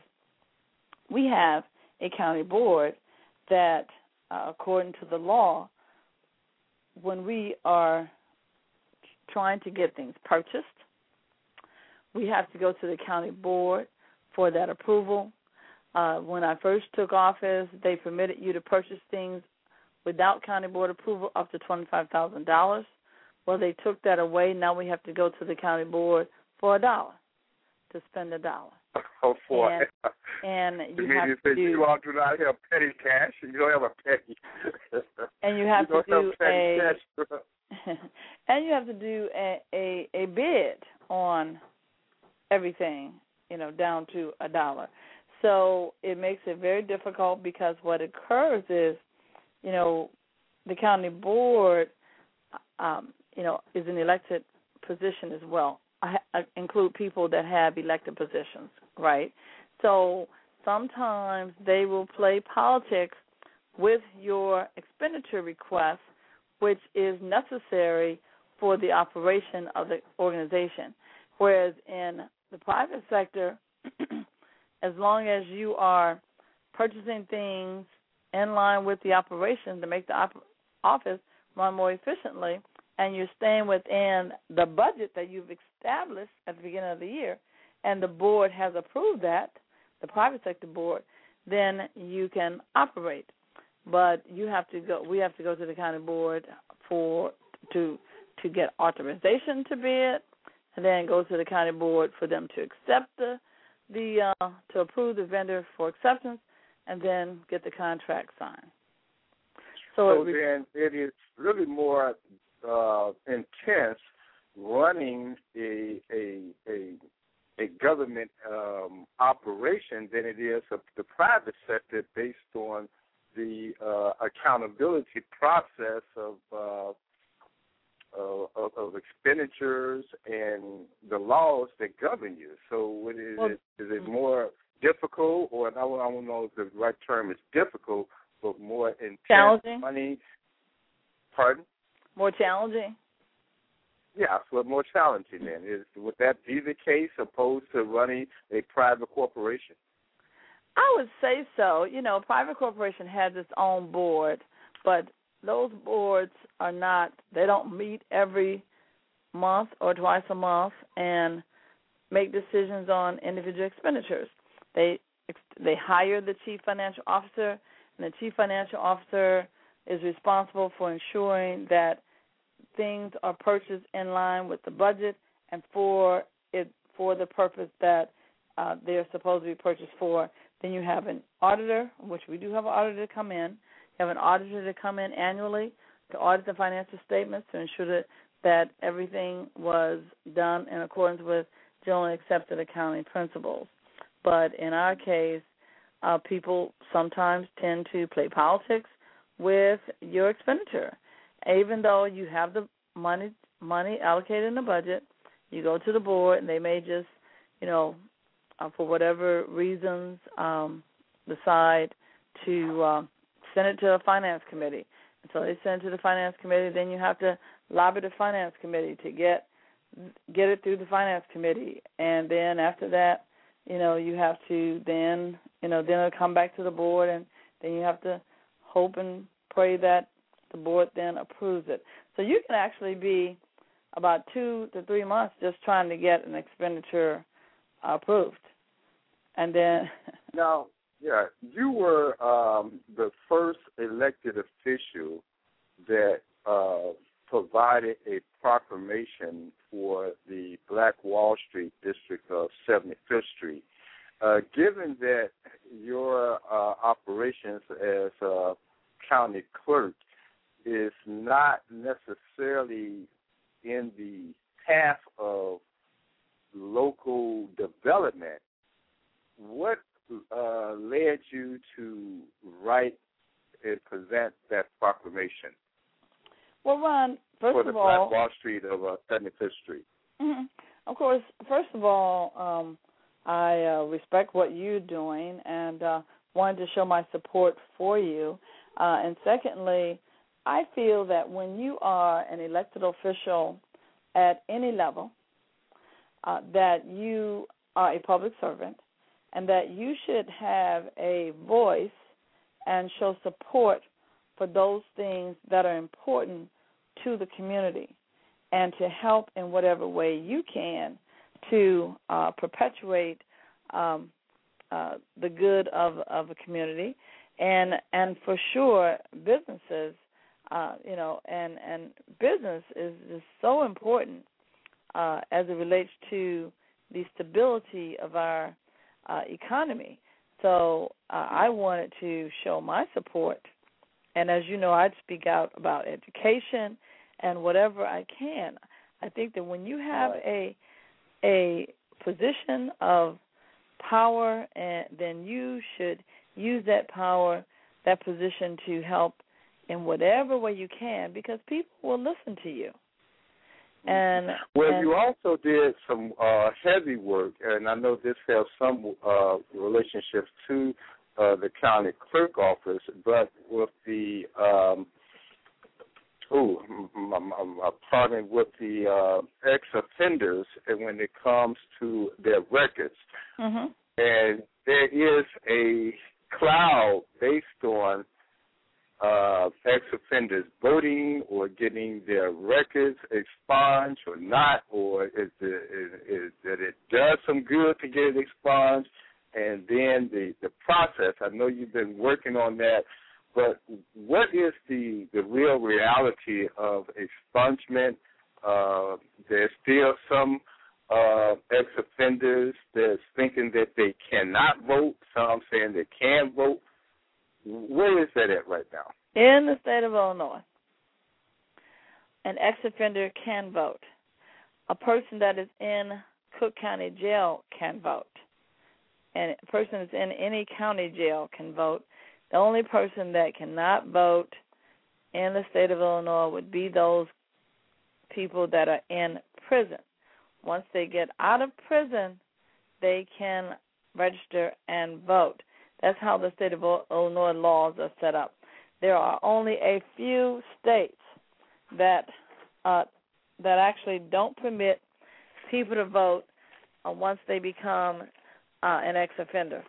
we have a county board that, uh, according to the law, when we are trying to get things purchased, we have to go to the county board for that approval. Uh, when I first took office, they permitted you to purchase things without county board approval up to twenty-five thousand dollars. Well, they took that away. Now we have to go to the county board for a dollar to spend a dollar. [LAUGHS] Oh, for and, and you, you have to you do, all do not have petty cash, and you don't have a penny. [LAUGHS] and you have you to do petty a cash. [LAUGHS] and you have to do a, a a bid on everything, you know, down to a dollar. So it makes it very difficult because what occurs is, you know, the county board, um, you know, is an elected position as well. I, I include people that have elected positions, right? So sometimes they will play politics with your expenditure request, which is necessary for the operation of the organization. Whereas in the private sector, [CLEARS THROAT] as long as you are purchasing things in line with the operation to make the op- office run more efficiently, and you're staying within the budget that you've established at the beginning of the year, and the board has approved that, the private sector board, then you can operate. But you have to go. We have to go to the county board for to to get authorization to bid, and then go to the county board for them to accept the the uh, to approve the vendor for acceptance, and then get the contract signed. So, So it re- then it is really more uh, intense running a a a a government um, operation than it is of the private sector based on the uh, accountability process of, uh, of of expenditures and the laws that govern you. So, what is well, it? Is it more difficult, or I don't, I don't know if the right term is difficult, but more intense Challenging? money? Pardon? more challenging. Yeah, so more challenging then. Is would that be the case opposed to running a private corporation? I would say so. You know, a private corporation has its own board, but those boards are not. They don't meet every month or twice a month and make decisions on individual expenditures. They they hire the chief financial officer, and the chief financial officer is responsible for ensuring that things are purchased in line with the budget and for it for the purpose that uh, they're supposed to be purchased for. Then you have an auditor, which we do have an auditor come in. Have an auditor to come in annually to audit the financial statements to ensure that, that everything was done in accordance with generally accepted accounting principles. But in our case, uh, people sometimes tend to play politics with your expenditure. Even though you have the money money allocated in the budget, you go to the board and they may just, you know, uh, for whatever reasons, um, decide to uh, send it to a finance committee. So they send it to the finance committee. Then you have to lobby the finance committee to get get it through the finance committee, and then after that, you know, you have to then, you know, then it'll come back to the board, and then you have to hope and pray that the board then approves it. So you can actually be about two to three months just trying to get an expenditure approved, and then Now, yeah, you were um, the first elected official that uh, provided a proclamation for the Black Wall Street district of 75th Street. uh, given that your uh, operations as a county clerk is not necessarily in the path of local development, what uh, led you to write and present that proclamation? Well, Ron, first for the of all, Black Wall Street of uh, 75th Street. Mm-hmm. Of course, first of all, um, I uh, respect what you're doing and uh, wanted to show my support for you. Uh, and secondly, I feel that when you are an elected official at any level, uh, that you are a public servant and that you should have a voice and show support for those things that are important to the community and to help in whatever way you can to uh, perpetuate um, uh, the good of of a community. And and for sure businesses uh, you know and and business is, is so important uh, as it relates to the stability of our uh, economy. So uh, I wanted to show my support. And as you know I'd speak out about education and whatever I can. I think that when you have a a position of power, and then you should use that power, that position to help in whatever way you can, because people will listen to you. And well, and, you also did some uh, heavy work, and I know this has some uh, relationships to uh, the county clerk office, but with the um, oh, I'm, I'm, I'm partnering with the uh, ex offenders, and when it comes to their records, mm-hmm. and there is a cloud based on uh, ex offenders voting or getting their records expunged or not, or is, the, is, is that it does some good to get it expunged, and then the the process. I know you've been working on that but what is the the real reality of expungement? Uh, there's still some uh, ex-offenders that's thinking that they cannot vote. Some saying they can vote. Where is that at right now? In the state of Illinois, an ex-offender can vote. A person that is in Cook County Jail can vote. And a person that's in any county jail can vote the only person that cannot vote in the state of Illinois would be those people that are in prison. Once they get out of prison, they can register and vote. That's how the state of Illinois laws are set up. There are only a few states that uh, that actually don't permit people to vote uh, once they become uh, an ex-offender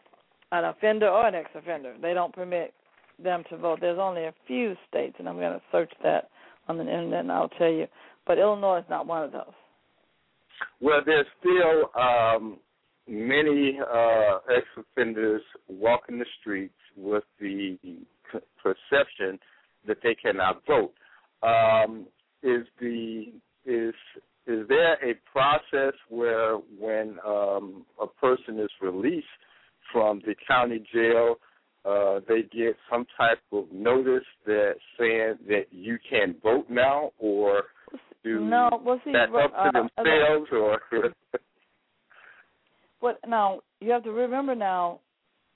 an offender or an ex-offender. They don't permit them to vote. There's only a few states, and I'm going to search that on the internet, and I'll tell you. But Illinois is not one of those. Well, there's still um, many uh, ex-offenders walking the streets with the perception that they cannot vote. Um, is the is is there a process where when um, a person is released from the county jail, uh, they get some type of notice that saying that you can vote now, or do no, well, see, that up to uh, themselves, or [LAUGHS] what? Now you have to remember now,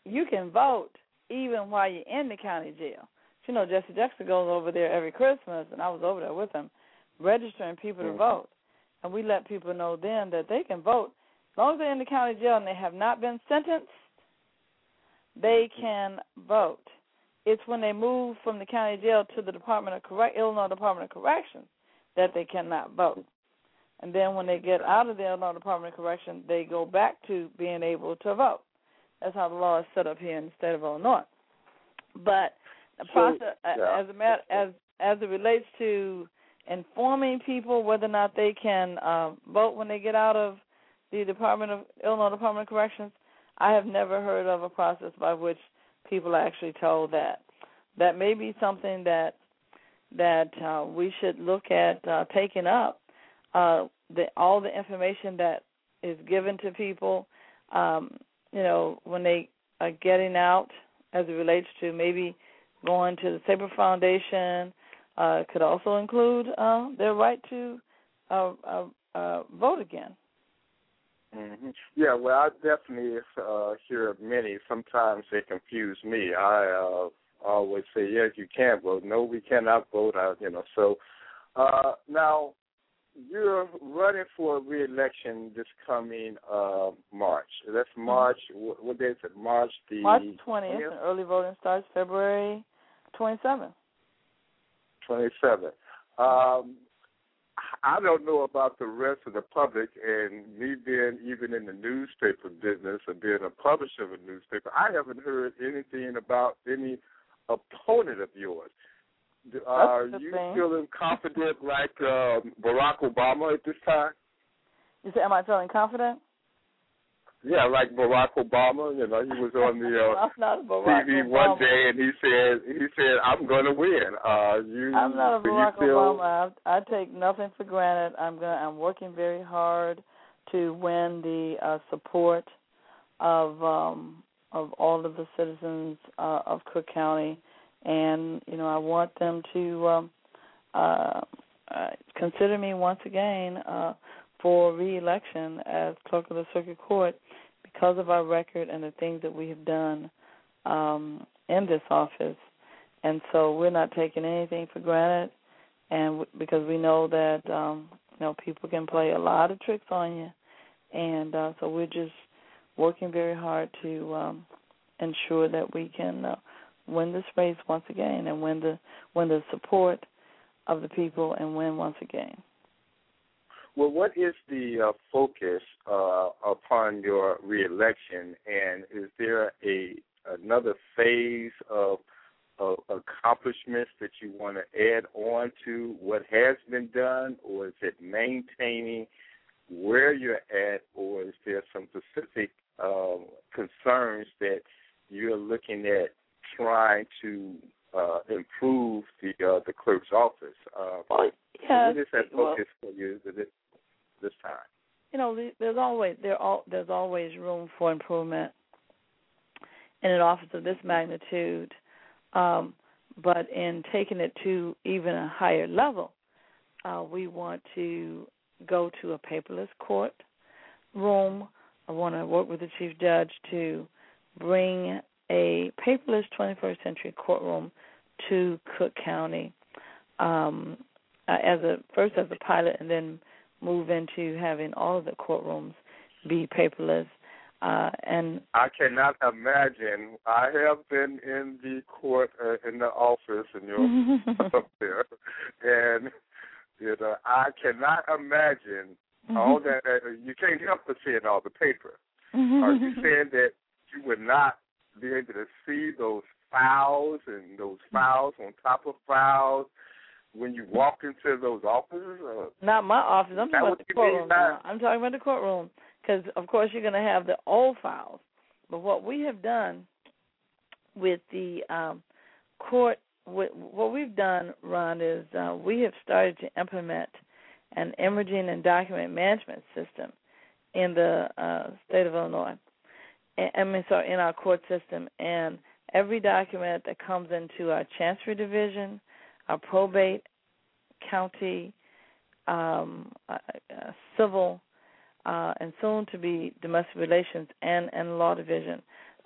you can vote even while you're in the county jail. You know, Jesse Dexter goes over there every Christmas, and I was over there with him, registering people mm-hmm. to vote, and we let people know then that they can vote as long as they're in the county jail and they have not been sentenced they can vote. It's when they move from the county jail to the Department of Correct Illinois Department of Corrections that they cannot vote. And then when they get out of the Illinois Department of Correction, they go back to being able to vote. That's how the law is set up here in the state of Illinois. But the process, yeah. as a matter, as as it relates to informing people whether or not they can uh, vote when they get out of the Department of Illinois Department of Corrections, I have never heard of a process by which people are actually told that. That may be something that that uh, we should look at uh, taking up. Uh, the, all the information that is given to people, um, you know, when they are getting out, as it relates to maybe going to the Safer Foundation, uh, could also include uh, their right to uh, uh, uh, vote again. Mm-hmm. Yeah, well, I definitely uh, hear many. Sometimes they confuse me. I uh, always say, yes, you can vote. No, we cannot vote. I, you know, so uh, now you're running for re-election this coming uh, March. That's mm-hmm. March. What, what day is it? March the March 20th. And early voting starts February 27th. 27th. Um, I don't know about the rest of the public, and me being even in the newspaper business and being a publisher of a newspaper, I haven't heard anything about any opponent of yours. That's Are you thing. feeling confident like uh, Barack Obama at this time? You say, am I feeling confident? Yeah, like Barack Obama. You know, he was on the [LAUGHS] uh, TV Obama. one day and he said, "He said I'm going to win." Uh, you, I'm not a Barack feel... Obama. I, I take nothing for granted. I'm going. I'm working very hard to win the uh, support of um, of all of the citizens uh, of Cook County, and you know, I want them to um, uh, uh, consider me once again. Uh, for reelection as clerk of the circuit court because of our record and the things that we have done um, in this office. And so we're not taking anything for granted, and w- because we know that um, you know people can play a lot of tricks on you, and uh, so we're just working very hard to um, ensure that we can uh, win this race once again and win the win the support of the people and win once again. Well, what is the uh, focus uh, upon your reelection, and is there a another phase of, of accomplishments that you want to add on to what has been done, or is it maintaining where you're at, or is there some specific uh, concerns that you're looking at trying to uh, improve the uh, the clerk's office? Uh, yeah, what is that focus well, for you? Is it this time? You know, there's always there all there's always room for improvement in an office of this magnitude. Um, but in taking it to even a higher level, uh, we want to go to a paperless court room. I want to work with the chief judge to bring a paperless 21st century courtroom to Cook County um, uh, as a first as a pilot, and then move into having all of the courtrooms be paperless. Uh, and I cannot imagine. I have been in the court uh, in the office, and you're [LAUGHS] up there, and you know I cannot imagine all that. Uh, you can't help but seeing all the paper. Are you saying that you would not be able to see those files and those files on top of files when you walk into those offices? Or? Not my office. I'm talking about the courtroom. I'm talking about the courtroom because, of course, you're going to have the old files. But what we have done with the um, court, with, what we've done, Ron, is uh, we have started to implement an imaging and document management system in the uh, state of Illinois. I mean, sorry, in our court system, and every document that comes into our chancery division, our probate, county, um, civil, uh, and soon to be domestic relations and, and law division.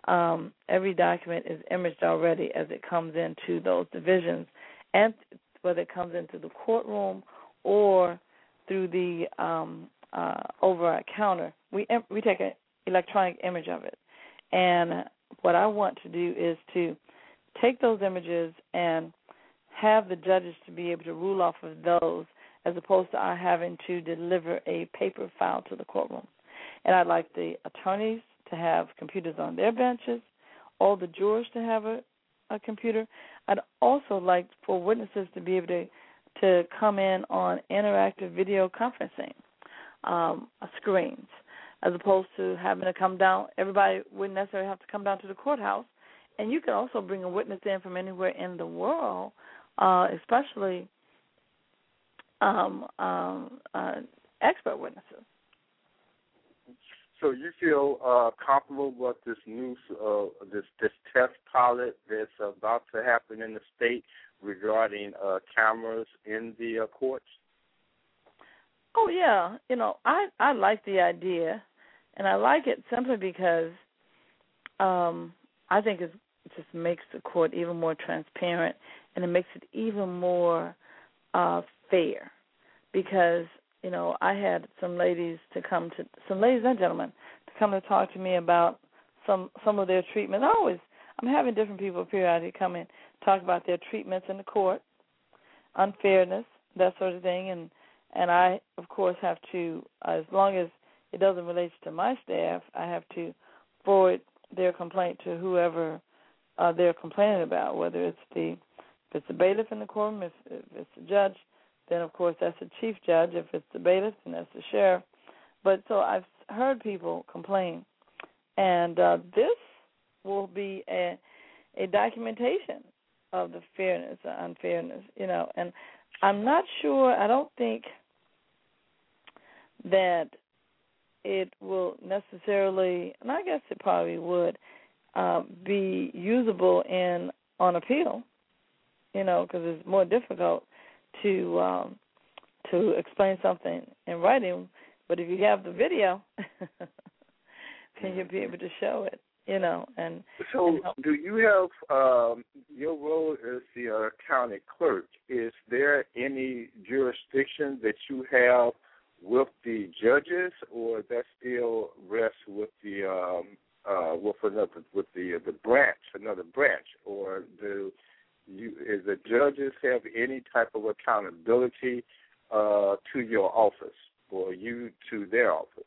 Um, every document is imaged already as it comes into those divisions, and whether it comes into the courtroom or through the um, uh, over a counter, we we take an electronic image of it. And what I want to do is to take those images and have the judges to be able to rule off of those as opposed to our having to deliver a paper file to the courtroom. And I'd like the attorneys to have computers on their benches, all the jurors to have a, a computer. I'd also like for witnesses to be able to to come in on interactive video conferencing um, screens, as opposed to having to come down. Everybody wouldn't necessarily have to come down to the courthouse, and you can also bring a witness in from anywhere in the world uh, especially um, um, uh, expert witnesses. So you feel uh, comfortable with this new uh, this this test pilot that's about to happen in the state regarding uh, cameras in the uh, courts? Oh yeah, you know I I like the idea, and I like it simply because um I think it just makes the court even more transparent, and it makes it even more uh fair because you know, I had some ladies to come to some ladies and gentlemen to come to talk to me about some some of their treatment. I always I'm having different people periodically come in talk about their treatments in the court, unfairness, that sort of thing, and and I of course have to as long as it doesn't relate to my staff, I have to forward their complaint to whoever uh, they're complaining about, whether it's the if it's the bailiff in the courtroom, if, if it's the judge, then of course that's the chief judge. If it's the bailiff, then that's the sheriff. But so I've heard people complain, and uh, this will be a a documentation of the fairness or unfairness, you know. And I'm not sure. I don't think that it will necessarily, and I guess it probably would, uh, be usable in on appeal. You know, because it's more difficult to um, to explain something in writing, but if you have the video, [LAUGHS] then you'll be able to show it. You know, and so and do you have um, your role as the uh, county clerk? Is there any jurisdiction that you have with the judges, or that still rests with the um, uh, with another with the the branch, another branch, or do you, is the judges have any type of accountability uh, to your office or you to their office?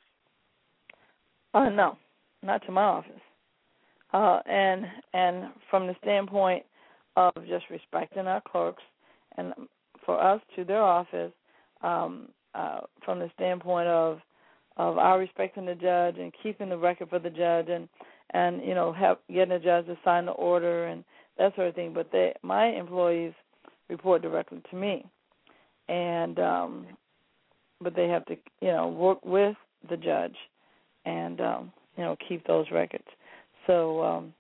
Uh, no, not to my office. Uh, and and from the standpoint of just respecting our clerks, and for us to their office, um, uh, from the standpoint of of our respecting the judge and keeping the record for the judge, and and you know help getting the judge to sign the order and that sort of thing. But they, my employees report directly to me, and um, but they have to, you know, work with the judge, and um, you know, keep those records. So. Um,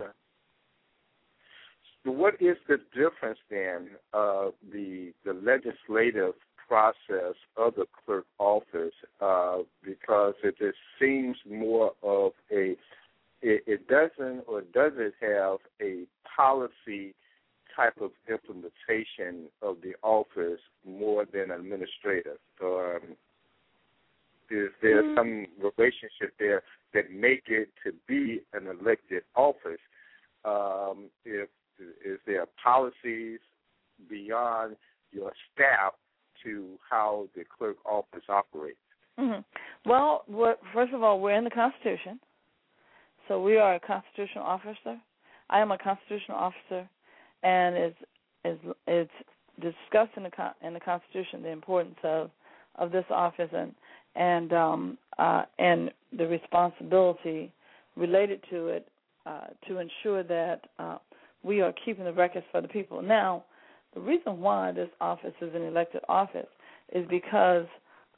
what is the difference then of the the legislative process of the clerk office? Uh, because it just seems more of a it, it doesn't or does it have a policy type of implementation of the office more than administrative? Um, is there mm-hmm. some relationship there that make it to be an elected office? Um, if is there policies beyond your staff to how the clerk office operates? Mm-hmm. Well, first of all, we're in the Constitution, so we are a constitutional officer. I am a constitutional officer, and it's it's, it's discussed in the in the Constitution the importance of of this office and and um, uh, and the responsibility related to it uh, to ensure that uh, we are keeping the records for the people. Now, the reason why this office is an elected office is because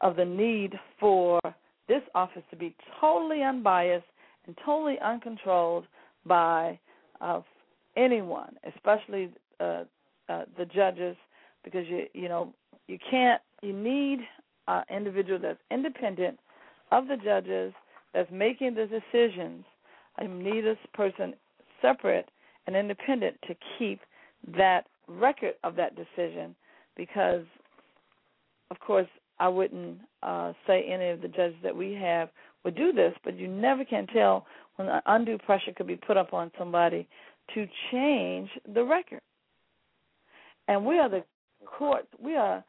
of the need for this office to be totally unbiased and totally uncontrolled by uh, anyone, especially uh, uh, the judges, because you you know you can't you need an individual that's independent of the judges that's making the decisions. I need this person separate and independent to keep that record of that decision because of course I wouldn't uh, say any of the judges that we have would do this, but you never can tell when undue pressure could be put up on somebody to change the record. And we are the court. We are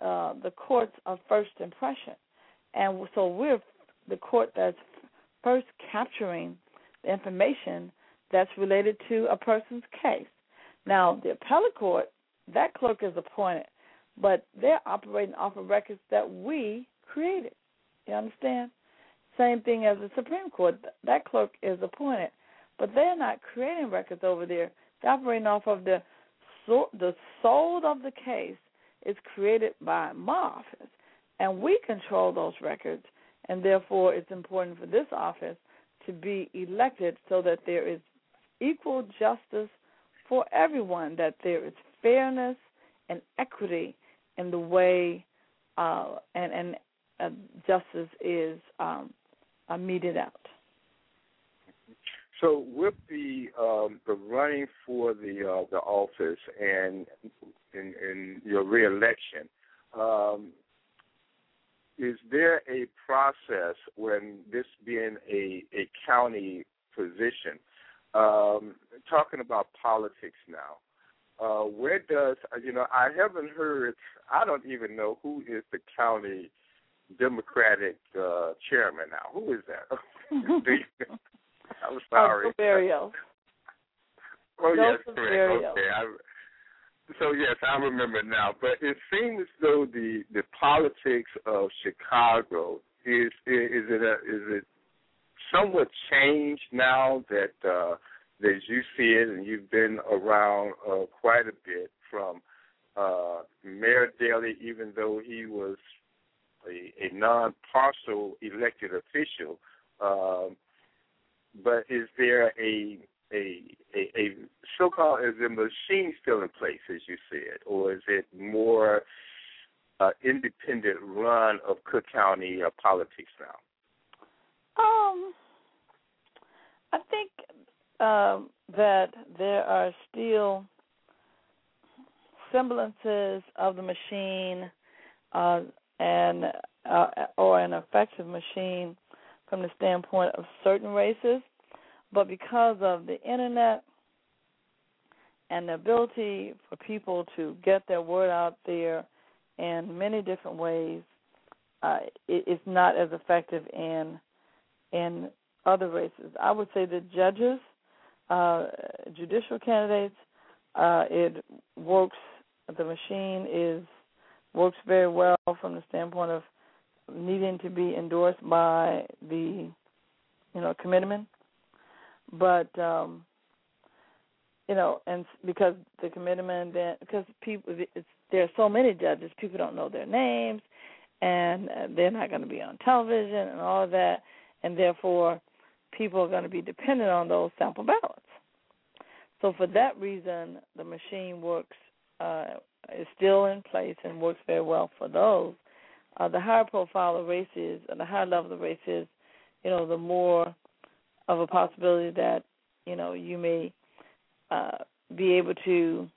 uh, the courts of first impression, and so we're the court that's first capturing the information that's related to a person's case. Now, the appellate court, that clerk is appointed, but they're operating off of records that we created. You understand? Same thing as the Supreme Court. That clerk is appointed, but they're not creating records over there. They're operating off of the the soul of the case is created by my office, and we control those records and therefore it's important for this office to be elected so that there is equal justice for everyone, that there is fairness and equity in the way uh, and, and uh, justice is um, uh, meted out. So, with the um, the running for the uh, the office and in, in your reelection, um, is there a process when this being a a county position? Um, talking about politics now, uh, where does you know? I haven't heard. I don't even know who is the county Democratic uh, chairman now. Who is that? [LAUGHS] I'm sorry. Oh, Berrios. [LAUGHS] Oh yes, correct. Okay. I, so yes, I remember now. But it seems as though the the politics of Chicago is is it a, is it somewhat changed now that uh, that you see it and you've been around uh, quite a bit from uh, Mayor Daley, even though he was a, a non-partial elected official. Um, but is there a a a, a so-called is the machine still in place as you it, or is it more uh, independent run of Cook County uh, politics now? Um, I think um, that there are still semblances of the machine uh, and uh, or an effective machine from the standpoint of certain races, but because of the internet and the ability for people to get their word out there in many different ways, uh, it, it's not as effective in in other races. I would say the judges, uh, judicial candidates, uh, it works. The machine is works very well from the standpoint of needing to be endorsed by the you know committeeman but um you know and because the committeeman then because people it's there are so many judges people don't know their names and uh, they're not going to be on television and all of that and therefore people are going to be dependent on those sample ballots. So for that reason the machine works uh is still in place and works very well for those uh, the higher profile the race is, and the higher level the race is, you know, the more of a possibility that you know you may uh, be able to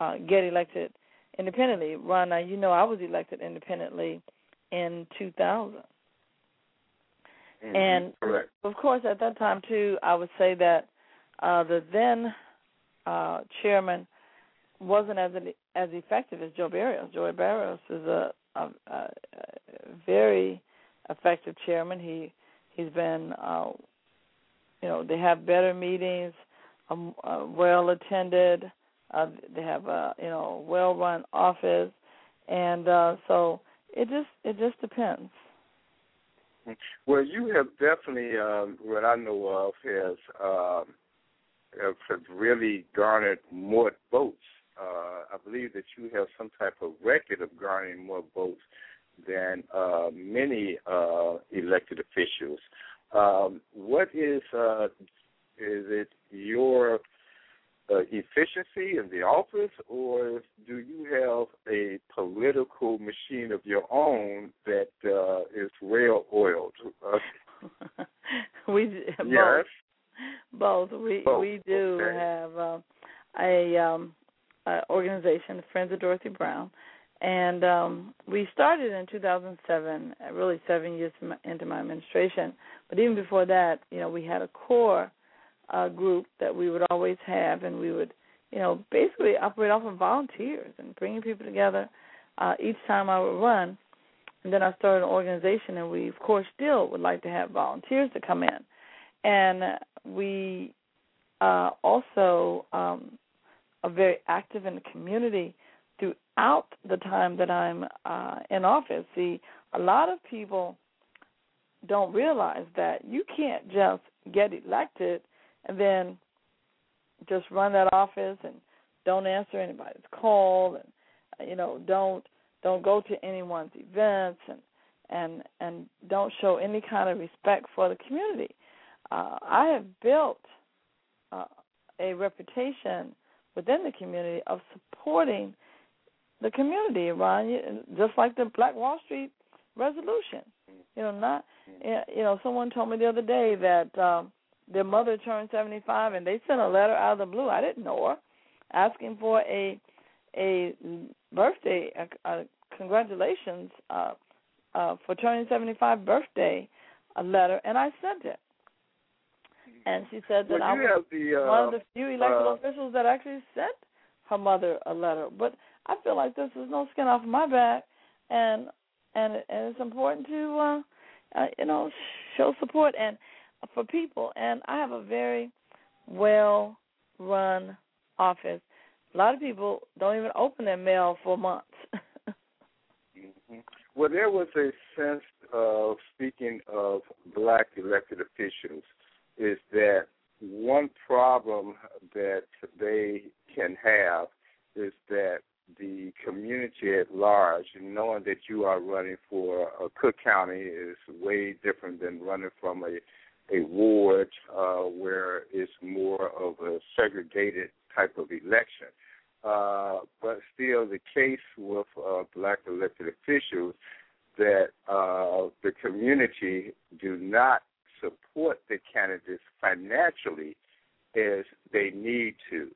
uh, get elected independently. Ron, now you know I was elected independently in 2000. Mm-hmm. And Correct. of course, at that time too, I would say that uh, the then uh, chairman wasn't as as effective as Joe Berrios. Joe Berrios is a, a, a very effective chairman. He he's been, uh, you know, they have better meetings, um, uh, well attended. Uh, they have a you know well run office, and uh, so it just it just depends. Well, you have definitely, um, what I know of, has um, have really garnered more votes. Uh, I believe that you have some type of record of garnering more votes than uh, many uh, elected officials. Um, what is uh, is it your uh, efficiency in the office, or do you have a political machine of your own that uh, is well oiled? Uh, [LAUGHS] we yes. both. both. We Both. we do Okay. have um, a, um, a organization, Friends of Dorothy Brown, and um, we started in 2007. uh, Really, seven years into my administration. But even before that, you know, we had a core uh, group that we would always have, and we would, you know, basically operate off of volunteers and bringing people together uh, each time I would run. And then I started an organization, and we, of course, still would like to have volunteers to come in. And uh, we uh, also um, very active in the community throughout the time that I'm uh, in office. See, a lot of people don't realize that you can't just get elected and then just run that office and don't answer anybody's call and you know don't don't go to anyone's events and and and don't show any kind of respect for the community. Uh, I have built uh, a reputation within the community of supporting the community, Ron. Just like the Black Wall Street resolution. You know, not you know. Someone told me the other day that um, their mother turned 75, and they sent a letter out of the blue. I didn't know her, asking for a a birthday, a, a congratulations uh, uh, for turning 75 birthday, a letter, and I sent it. And she said that well, I was the, uh, one of the few elected uh, officials that actually sent her mother a letter. But I feel like this is no skin off my back, and and and it's important to uh, uh, you know show support and for people. And I have a very well run office. A lot of people don't even open their mail for months. mm-hmm. Well, there was a sense of speaking of black elected officials is that one problem that they can have is that the community at large, knowing that you are running for a Cook County is way different than running from a a ward uh, where it's more of a segregated type of election. Uh, but still, the case with uh, black elected officials that uh, the community do not support the candidates financially as they need to.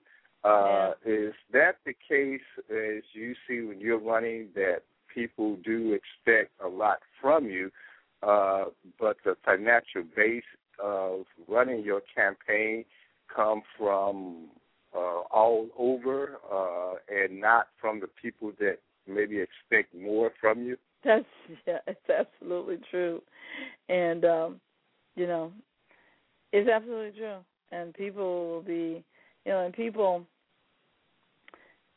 Uh, yeah. Is that the case as you see when you're running that people do expect a lot from you, uh, but the financial base of running your campaign come from uh, all over uh, and not from the people that maybe expect more from you? That's [LAUGHS] yeah, it's absolutely true, and um, you know, it's absolutely true. And people will be, you know, and people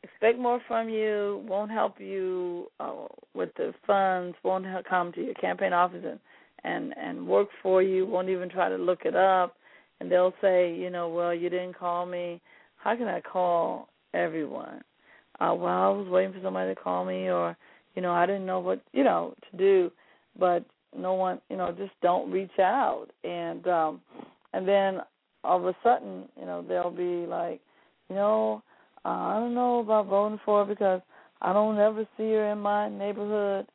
expect more from you, won't help you uh, with the funds, won't come to your campaign office and, and and work for you, won't even try to look it up, and they'll say, you know, well, you didn't call me. How can I call everyone? Uh, well, I was waiting for somebody to call me, or you know, I didn't know what you know to do, but no one, you know, just don't reach out, and um, and then all of a sudden, you know, they'll be like, you know, uh, I don't know about voting for her because I don't ever see her in my neighborhood.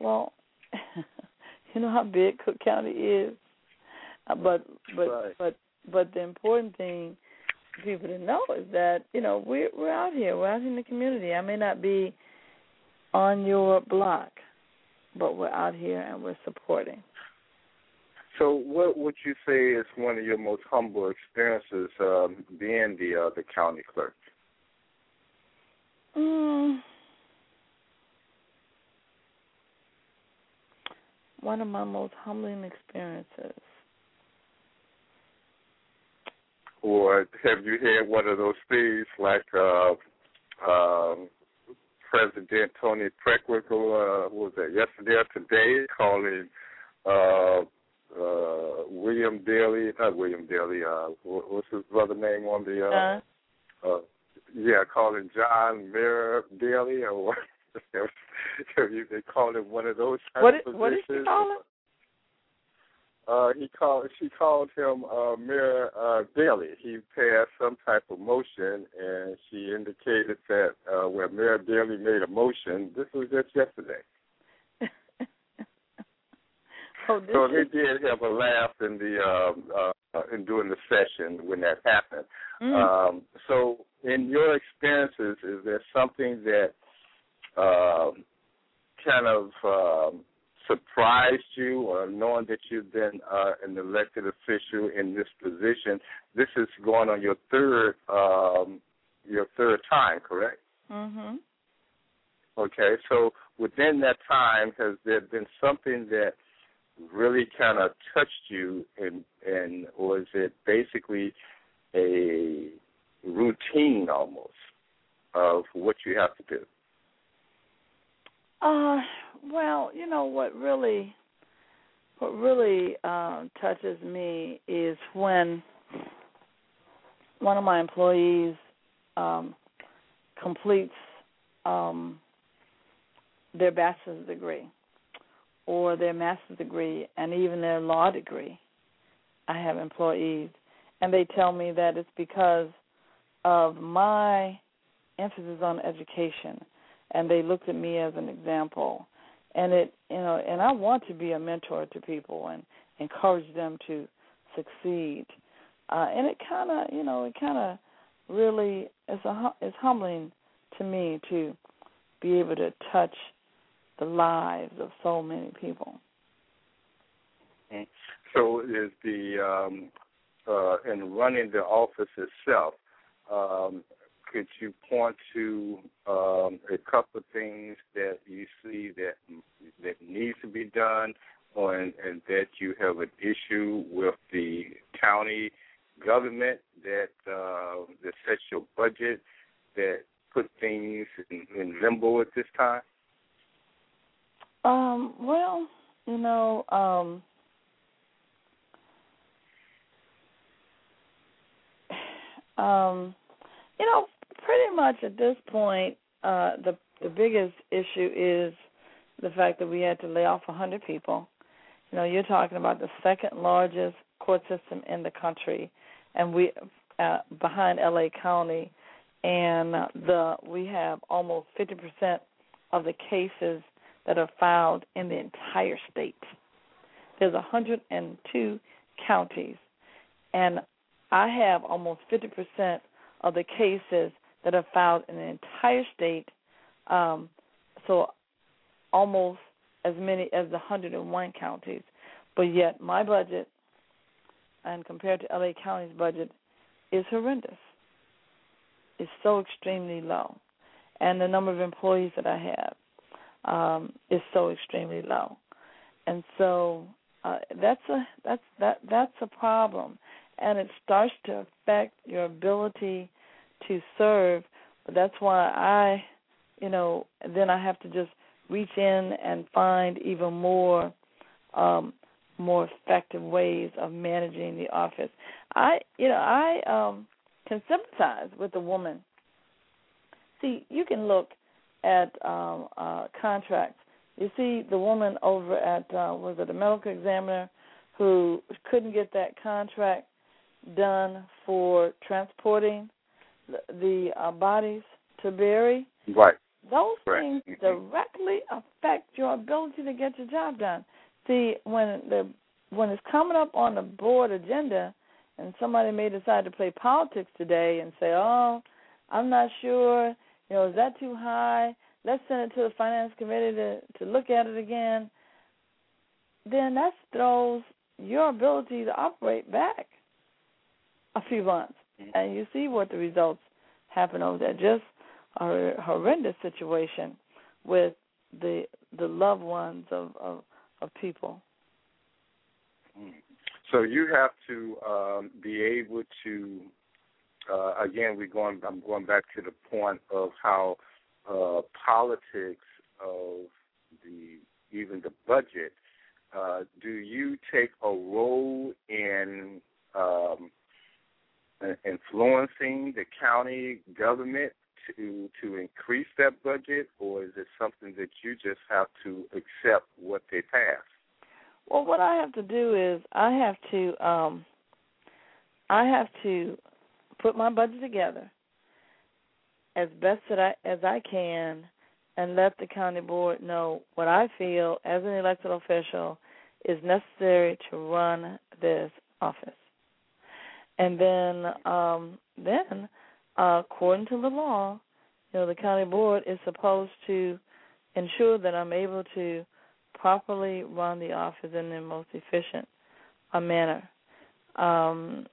Well, [LAUGHS] you know how big Cook County is, uh, but but right. but but the important thing for people to know is that you know we're we're out here, we're out in the community. I may not be on your block, but we're out here and we're supporting. So, what would you say is one of your most humble experiences um, being the uh, the county clerk? Mm. One of my most humbling experiences. Or have you had one of those things like uh, um, President Toni Preckwinkle, uh, was that, yesterday or today, calling uh, uh, William Daley, not William Daley, uh, what's his brother name on the, uh, uh, yeah, calling John Mayor Daley, or what? [LAUGHS] they called him one of those what, of positions. What did she call him? Uh, he called. She called him uh, Mayor uh, Daley. He passed some type of motion, and she indicated that uh, where Mayor Daley made a motion, this was just yesterday. [LAUGHS] oh, so they did have a laugh in the um, uh, in during the session when that happened. Mm. Um, so, in your experiences, is there something that uh, kind of um, surprised you, or knowing that you've been uh, an elected official in this position? This is going on your third um, your third time, correct? Mhm. Okay, so within that time, has there been something that really kind of touched you, and and is it basically a routine almost of what you have to do? Uh, well, you know what really what really uh, touches me is when one of my employees um, completes um, their bachelor's degree, or their master's degree and even their law degree. I have employees, and they tell me that it's because of my emphasis on education, and they looked at me as an example. And it, you know, and I want to be a mentor to people and encourage them to succeed. Uh, and it kind of, you know, it kind of really it's a it's humbling to me to be able to touch the lives of so many people. Mm-hmm. So is the um, uh, in running the office itself, um, could you point to um, a couple of things that you see that that needs to be done, or and, and that you have an issue with the county government that uh, that sets your budget that put things in, in limbo at this time? Um, well, you know, um, [SIGHS] um, you know, pretty much at this point, uh, the the biggest issue is the fact that we had to lay off a 100 people. You know, you're talking about the second largest court system in the country, and we uh, behind LA County, and the we have almost 50% of the cases that are filed in the entire state. There's 102 counties, and I have almost 50% of the cases that are filed in the entire state. Um, so almost as many as the 101 counties. But yet my budget, and compared to LA County's budget, is horrendous. It's so extremely low, and the number of employees that I have um, is so extremely low, and so uh, that's a that's that that's a problem, and it starts to affect your ability to serve. But that's why I, you know, then I have to just reach in and find even more um, more effective ways of managing the office. I, you know, I um, can sympathize with the woman. See, you can look at um, uh, contracts. You see the woman over at uh, was it a medical examiner who couldn't get that contract done for transporting the, the uh, bodies to bury. Right. Those right. things mm-hmm. directly affect your ability to get your job done. See, when the when it's coming up on the board agenda, and somebody may decide to play politics today and say, "Oh, I'm not sure. You know, is that too high? Let's send it to the finance committee to to look at it again." Then that throws your ability to operate back a few months. And you see what the results happen over there. Just a horrendous situation with the the loved ones of of, of people. So you have to um, be able to. Uh, again, we're going. I'm going back to the point of how uh, politics of the even the budget. Uh, do you take a role in um, influencing the county government to to increase that budget, or is it something that you just have to accept what they pass? Well, what I have to do is I have to um I have to put my budget together as best that I as I can and let the county board know what I feel as an elected official is necessary to run this office. And then um then uh, according to the law, you know, the county board is supposed to ensure that I'm able to properly run the office in the most efficient uh, manner. Um,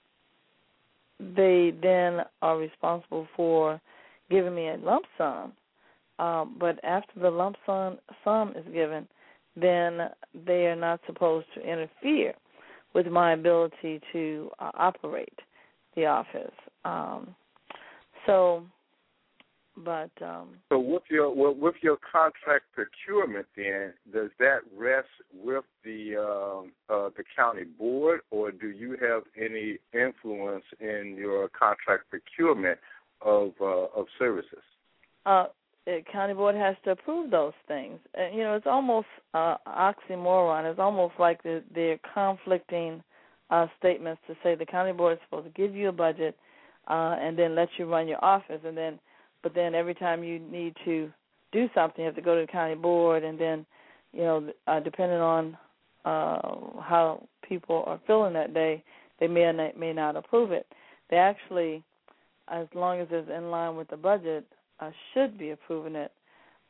they then are responsible for giving me a lump sum. Um, but after the lump sum sum is given, then they are not supposed to interfere with my ability to uh, operate the office. Um, so but um so with your with your contract procurement, then does that rest with the um, uh, the county board, or do you have any influence in your contract procurement of uh, of services? Uh, the county board has to approve those things. And you know, it's almost uh, oxymoron. It's almost like they're, they're conflicting uh, statements to say the county board is supposed to give you a budget uh, and then let you run your office, and then, but then every time you need to do something, you have to go to the county board, and then, you know, uh, depending on uh, how people are feeling that day, they may or may not approve it. They actually, as long as it's in line with the budget, uh, should be approving it.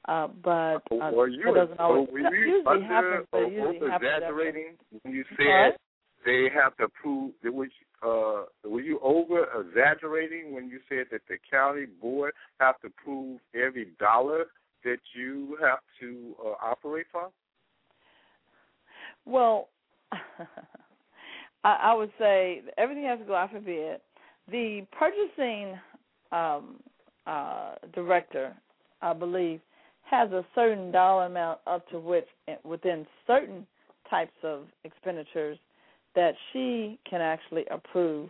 Uh, but uh, were you, that doesn't always were you usually under, happens. But or usually exaggerating happens when you What? said they have to prove? Was uh, were you over exaggerating when you said that the county board have to prove every dollar that you have to uh, operate from? Well, [LAUGHS] I, I would say everything has to go out for bid. The purchasing um, uh, director, I believe, has a certain dollar amount up to which, within certain types of expenditures, that she can actually approve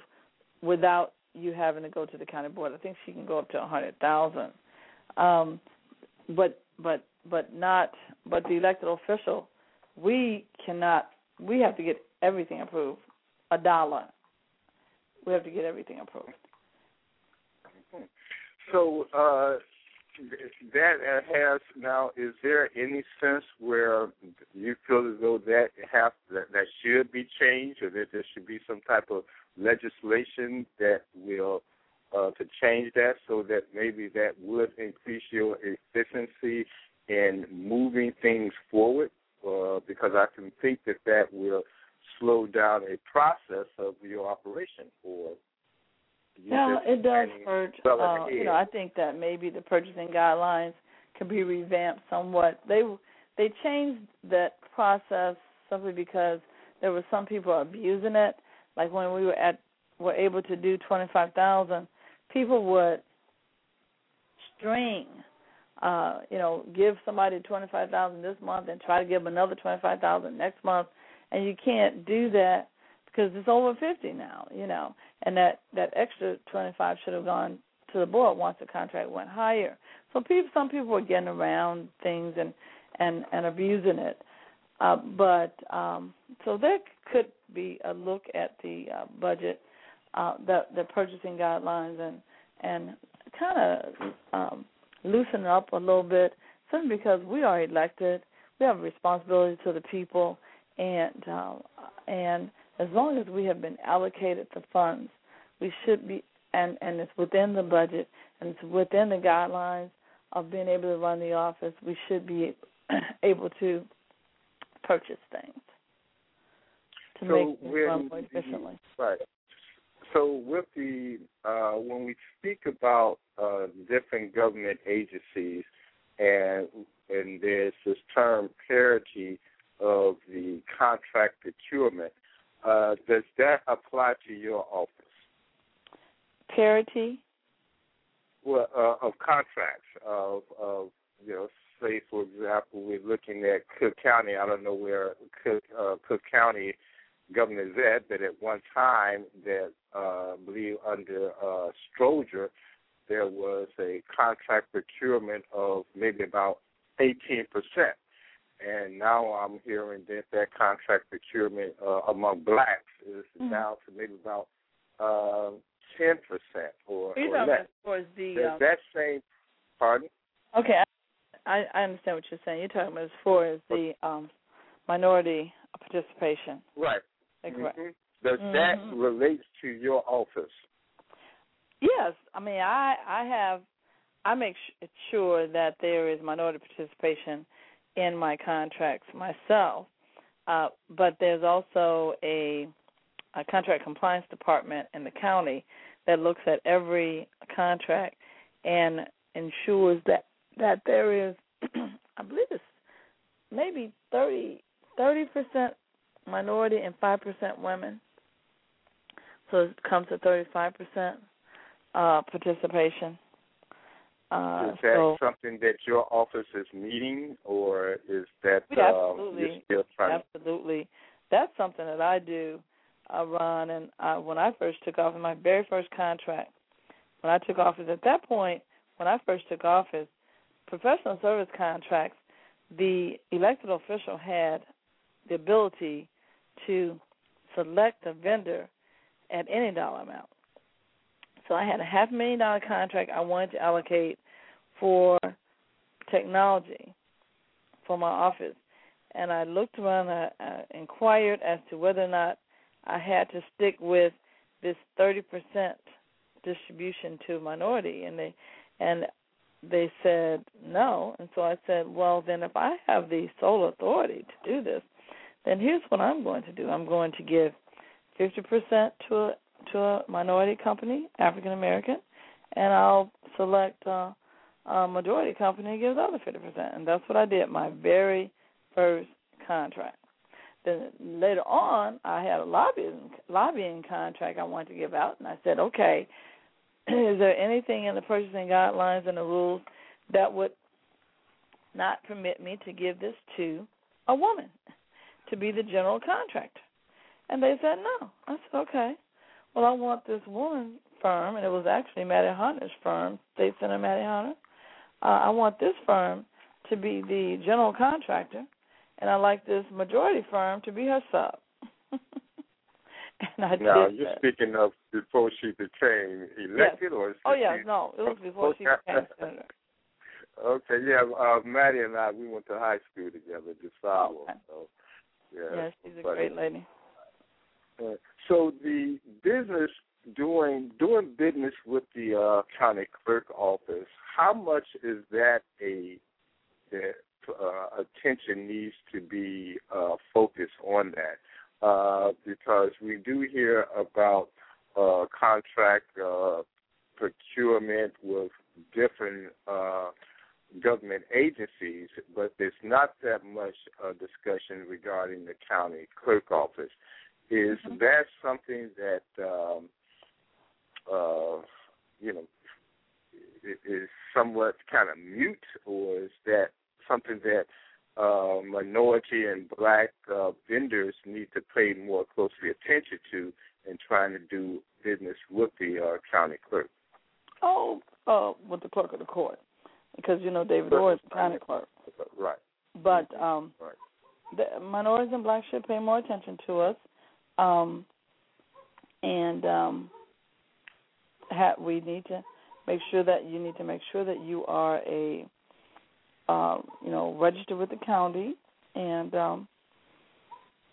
without you having to go to the county board. I think she can go up to a hundred thousand, um, but but but not. But the elected official, we cannot. We have to get everything approved. A dollar. We have to get everything approved. So uh, that has now. Is there any sense where you feel as though that have that, that should be changed, or that there should be some type of legislation that will uh, to change that, so that maybe that would increase your efficiency in moving things forward? Uh, because I can think that that will slow down a process of your operation or Yeah, it does hurt. Uh, you know, I think that maybe the purchasing guidelines could be revamped somewhat. They they changed that process simply because there were some people abusing it. Like when we were at were able to do twenty five thousand, people would string, uh, you know, give somebody twenty five thousand this month and try to give them another twenty five thousand next month, and you can't do that because it's over fifty now, you know, and that that extra twenty five should have gone to the board once the contract went higher. So people, some people were getting around things and and and abusing it. Uh, but um, so there could be a look at the uh, budget, uh, the the purchasing guidelines, and and kind of um, loosen up a little bit. Simply because we are elected, we have a responsibility to the people, and uh, and as long as we have been allocated the funds, we should be and and it's within the budget and it's within the guidelines of being able to run the office. We should be [CLEARS THROAT] able to purchase things to So make things run more efficiently. Right. So with the uh, when we speak about uh, different government agencies, and and there's this term parity of the contract procurement, uh, does that apply to your office? Parity. Well, uh, of contracts of of you know, say for example, we're looking at Cook County. I don't know where Cook uh, Cook County governor is at, but at one time that uh, I believe under uh, Stroger, there was a contract procurement of maybe about eighteen percent. And now I'm hearing that that contract procurement uh, among blacks is Mhm. down to maybe about uh, ten percent or, You're or talking less. as the Does um, that same pardon? okay. I, I understand what you're saying. You're talking about as far as the um, minority participation. Right. That correct? Mhm. Does that Mhm. relate to your office? Yes, I mean I I have I make sh- sure that there is minority participation in my contracts myself, uh, but there's also a, a contract compliance department in the county that looks at every contract and ensures that that there is [CLEARS THROAT] I believe it's maybe thirty thirty percent minority and five percent women. So it comes to thirty five percent uh, participation. Uh, is that so something that your office is meeting, or is that Yeah, um, absolutely. you're still trying? absolutely, that's something that I do, uh, Ron. And uh, when I first took office, my very first contract, when I took office, at that point, when I first took office, professional service contracts, the elected official had the ability to select a vendor at any dollar amount. So I had a half million dollar contract I wanted to allocate for technology for my office, and I looked around. I, I inquired as to whether or not I had to stick with this thirty percent distribution to minority, and they and they said no. And so I said, well, then if I have the sole authority to do this, then here's what I'm going to do. I'm going to give 50% to a to a minority company, African American, and I'll select a majority company and give the other 50%. And that's what I did my very first contract. Then later on, I had a lobbying lobbying contract I wanted to give out, and I said, okay, [CLEARS THROAT] is there anything in the purchasing guidelines and the rules that would not permit me to give this to a woman to be the general contractor? And they said no. I said, okay. Well, I want this woman firm, and it was actually Mattie Hunter's firm, State Senator Mattie Hunter. Uh, I want this firm to be the general contractor, and I like this majority firm to be her sub. [LAUGHS] and I now, you're that. speaking of before she became elected, yes. or oh yeah, no, it was before she became senator. [LAUGHS] Okay, yeah, uh, Mattie and I we went to high school together, DeSalo. Okay. So, yeah, Yeah, she's a but- great lady. Uh, so the business doing doing business with the uh, county clerk office, how much is that a that uh, attention needs to be uh, focused on that? Uh, because we do hear about uh, contract uh, procurement with different uh, government agencies, but there's not that much uh, discussion regarding the county clerk office. Is that something that um, uh, you know is somewhat kind of mute, or is that something that uh, minority and black uh, vendors need to pay more closely attention to in trying to do business with the uh, county clerk? Oh, uh, with the clerk of the court, because you know David Orr is the county clerk. Right. But um, Right. the minorities and blacks should pay more attention to us, um, and um, ha- we need to make sure that you need to make sure that you are a um, you know registered with the county, and um,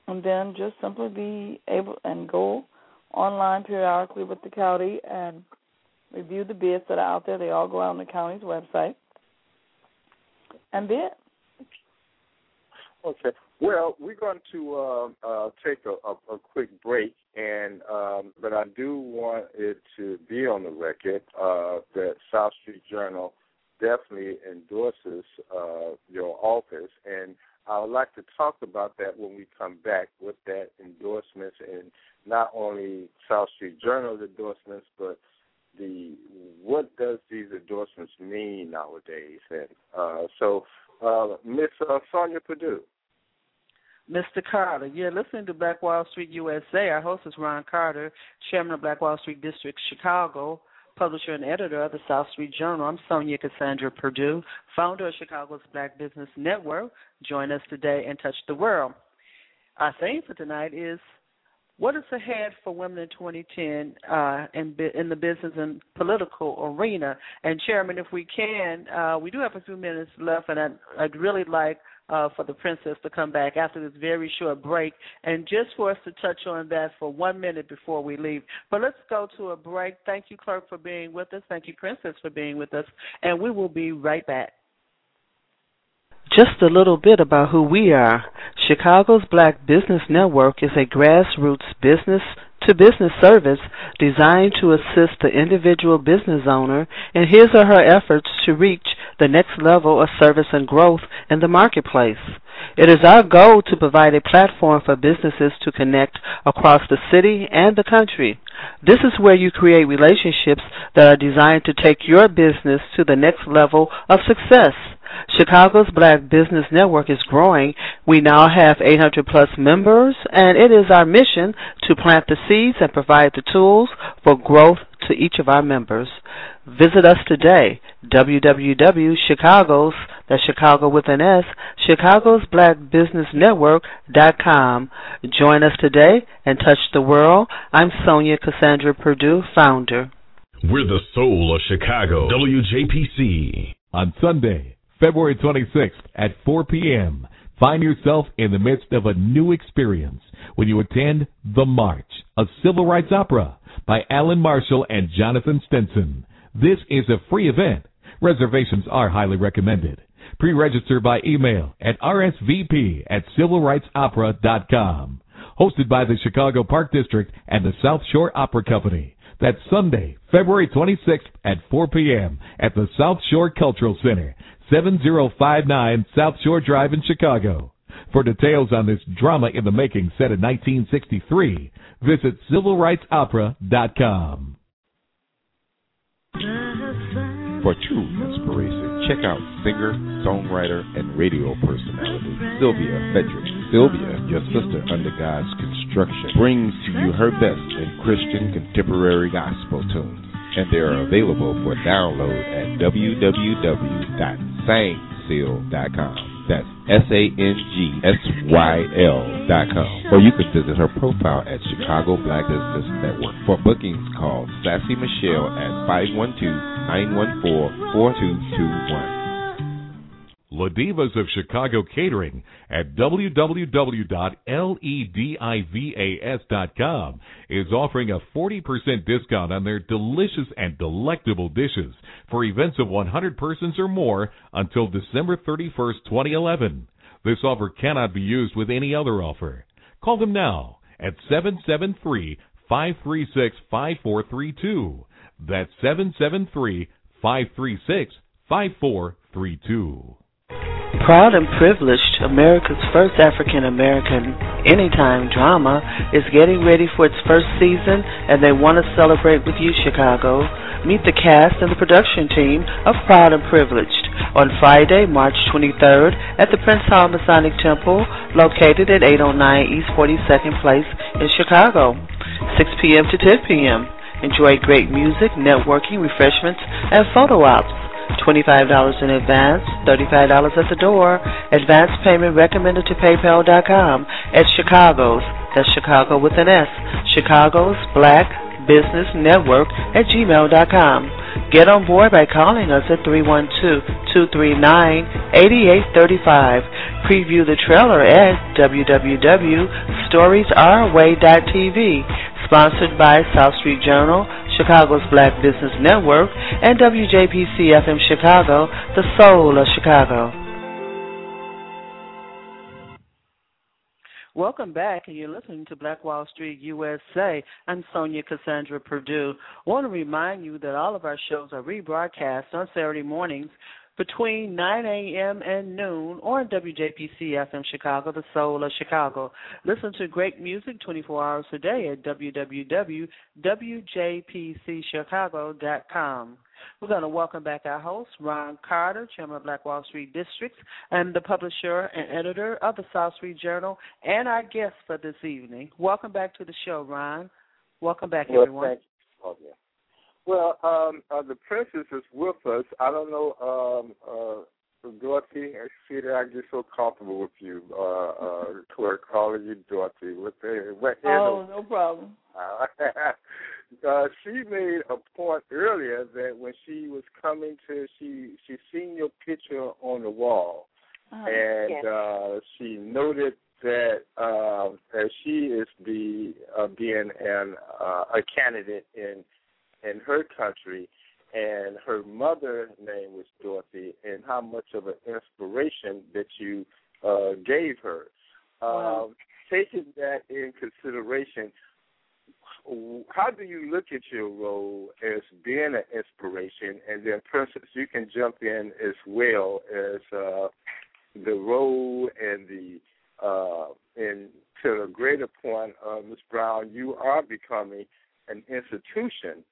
and then just simply be able and go online periodically with the county and review the bids that are out there. They all go out on the county's website, and bid. Okay. Well, we're going to uh, uh, take a, a, a quick break, and um, but I do want it to be on the record uh, that South Street Journal definitely endorses uh, your office, and I would like to talk about that when we come back with that endorsements, and not only South Street Journal endorsements, but the what does these endorsements mean nowadays? And uh, so, uh, Miss Sonja Perdue. Mr. Carter, you're listening to Black Wall Street USA. Our host is Ron Carter, chairman of Black Wall Street District Chicago, publisher and editor of the South Street Journal. I'm Sonja Cassandra Perdue, founder of Chicago's Black Business Network. Join us today and touch the world. Our theme for tonight is what is ahead for women in 2010 uh, in, in the business and political arena? And Chairman, if we can, uh, we do have a few minutes left, and I'd, I'd really like uh, for the princess to come back after this very short break, and just for us to touch on that for one minute before we leave. But let's go to a break. Thank you, Clerk, for being with us. Thank you, Princess, for being with us, and we will be right back. Just a little bit about who we are. Chicago's Black Business Network is a grassroots business to business service designed to assist the individual business owner in his or her efforts to reach the next level of service and growth in the marketplace. It is our goal to provide a platform for businesses to connect across the city and the country. This is where you create relationships that are designed to take your business to the next level of success. Chicago's Black Business Network is growing. We now have 800 plus members, and it is our mission to plant the seeds and provide the tools for growth to each of our members. Visit us today, www.chicagos, that's Chicago with an S, Chicago's Black Business Network.com. Join us today and touch the world. I'm Sonja Cassandra Perdue, founder. We're the soul of Chicago, WJPC. On Sunday, February 26th at 4 p.m., find yourself in the midst of a new experience when you attend The March, a civil rights opera by Alan Marshall and Jonathan Stinson. This is a free event. Reservations are highly recommended. Pre-register by email at rsvp at civilrightsopera.com. Hosted by the Chicago Park District and the South Shore Opera Company. That's Sunday, February 26th at 4 p.m. at the South Shore Cultural Center, 7059 South Shore Drive in Chicago. For details on this drama in the making set in 1963, visit civilrightsopera.com. For true inspiration, check out singer, songwriter, and radio personality Sylvia Fedrick. Sylvia, your sister under God's construction, brings to you her best in Christian contemporary gospel tunes, and they are available for download at www.sangsyl.com. That's S-A-N-G-S-Y-L dot com. Or you can visit her profile at Chicago Black Business Network. For bookings, call Sassy Michelle at 512-914-4221. Ladivas of Chicago Catering at www.ledivas.com is offering a 40% discount on their delicious and delectable dishes for events of 100 persons or more until December 31st, 2011. This offer cannot be used with any other offer. Call them now at 773 536 5432. That's 773 536 5432. Proud and privileged, America's first African American anytime drama is getting ready for its first season, and they want to celebrate with you, Chicago. Meet the cast and the production team of Proud and Privileged on Friday, March 23rd at the Prince Hall Masonic Temple, located at 809 East 42nd Place in Chicago, 6 p.m. to 10 p.m. Enjoy great music, networking, refreshments, and photo ops. $25 in advance, $35 at the door. Advance payment recommended to PayPal.com at Chicago's, that's Chicago with an S, Chicago's Black Business Network at gmail.com. Get on board by calling us at 312-239-8835. Preview the trailer at www.storiesourway.tv. Sponsored by South Street Journal, Chicago's Black Business Network, and WJPC FM Chicago, the soul of Chicago. Welcome back, and you're listening to Black Wall Street USA. I'm Sonja Cassandra Perdue. I want to remind you that all of our shows are rebroadcast on Saturday mornings between 9 a.m. and noon on WJPC FM Chicago, the soul of Chicago. Listen to great music 24 hours a day at www.wjpcchicago.com. We're going to welcome back our host, Ron Carter, Chairman of Black Wall Street Districts, and the publisher and editor of the South Street Journal, and our guest for this evening. Welcome back to the show, Ron. Welcome back, well, everyone. Thank you. Oh, yeah. Well, um, uh, the princess is with us. I don't know, um, uh, Dorothy. I see that I get so comfortable with you, uh, uh, calling you Dorothy. With the, what, oh, no problem. [LAUGHS] uh, she made a point earlier that when she was coming to, she she seen your picture on the wall, uh and yes. uh, she noted that uh, that she is the uh, being an uh, a candidate in in her country, and her mother's name was Dorothy, and how much of an inspiration that you uh, gave her. Wow. Um, taking that in consideration, how do you look at your role as being an inspiration? And then, Princess, you can jump in as well as uh, the role and the uh, and to a greater point, uh, Ms. Brown, you are becoming an institution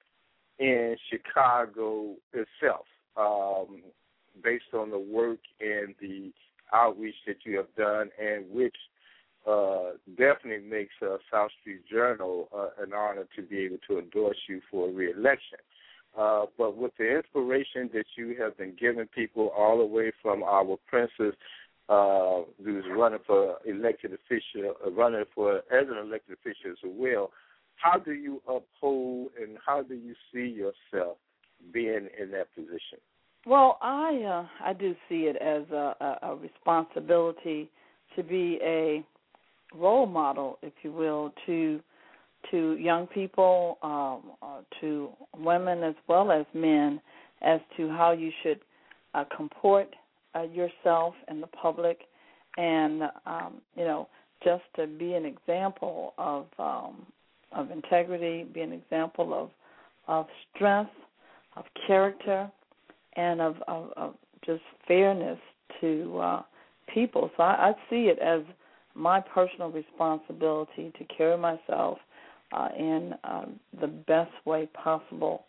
in Chicago itself, um, based on the work and the outreach that you have done, and which uh, definitely makes uh, South Street Journal uh, an honor to be able to endorse you for reelection. Uh, but with the inspiration that you have been giving people all the way from our princess uh, who's running for elected official, uh, running for as an elected official as well, how do you uphold and how do you see yourself being in that position? Well, I uh, I do see it as a, a, a responsibility to be a role model, if you will, to to young people, um, uh, to women as well as men, as to how you should uh, comport uh, yourself in the public, and um, you know, just to be an example of um, of integrity, be an example of of strength, of character, and of, of, of just fairness to uh, people. So I, I see it as my personal responsibility to carry myself uh, in um, the best way possible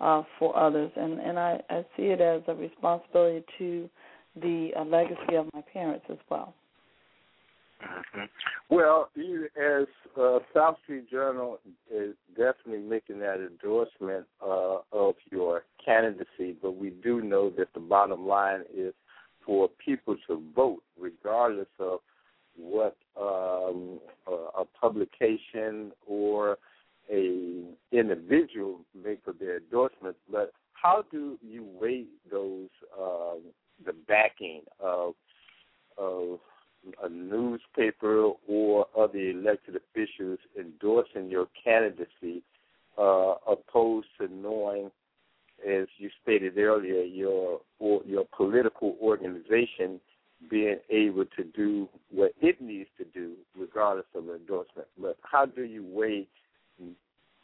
uh, for others, and and I, I see it as a responsibility to the uh, legacy of my parents as well. Mm-hmm. Well, you, as uh, South Street Journal is definitely making that endorsement uh, of your candidacy, but we do know that the bottom line is for people to vote, regardless of what um, a, a publication or a individual make of their endorsement. But how do you weigh those um, the backing of of a newspaper or other elected officials endorsing your candidacy, uh, opposed to knowing, as you stated earlier, your or your political organization being able to do what it needs to do, regardless of endorsement. But how do you weigh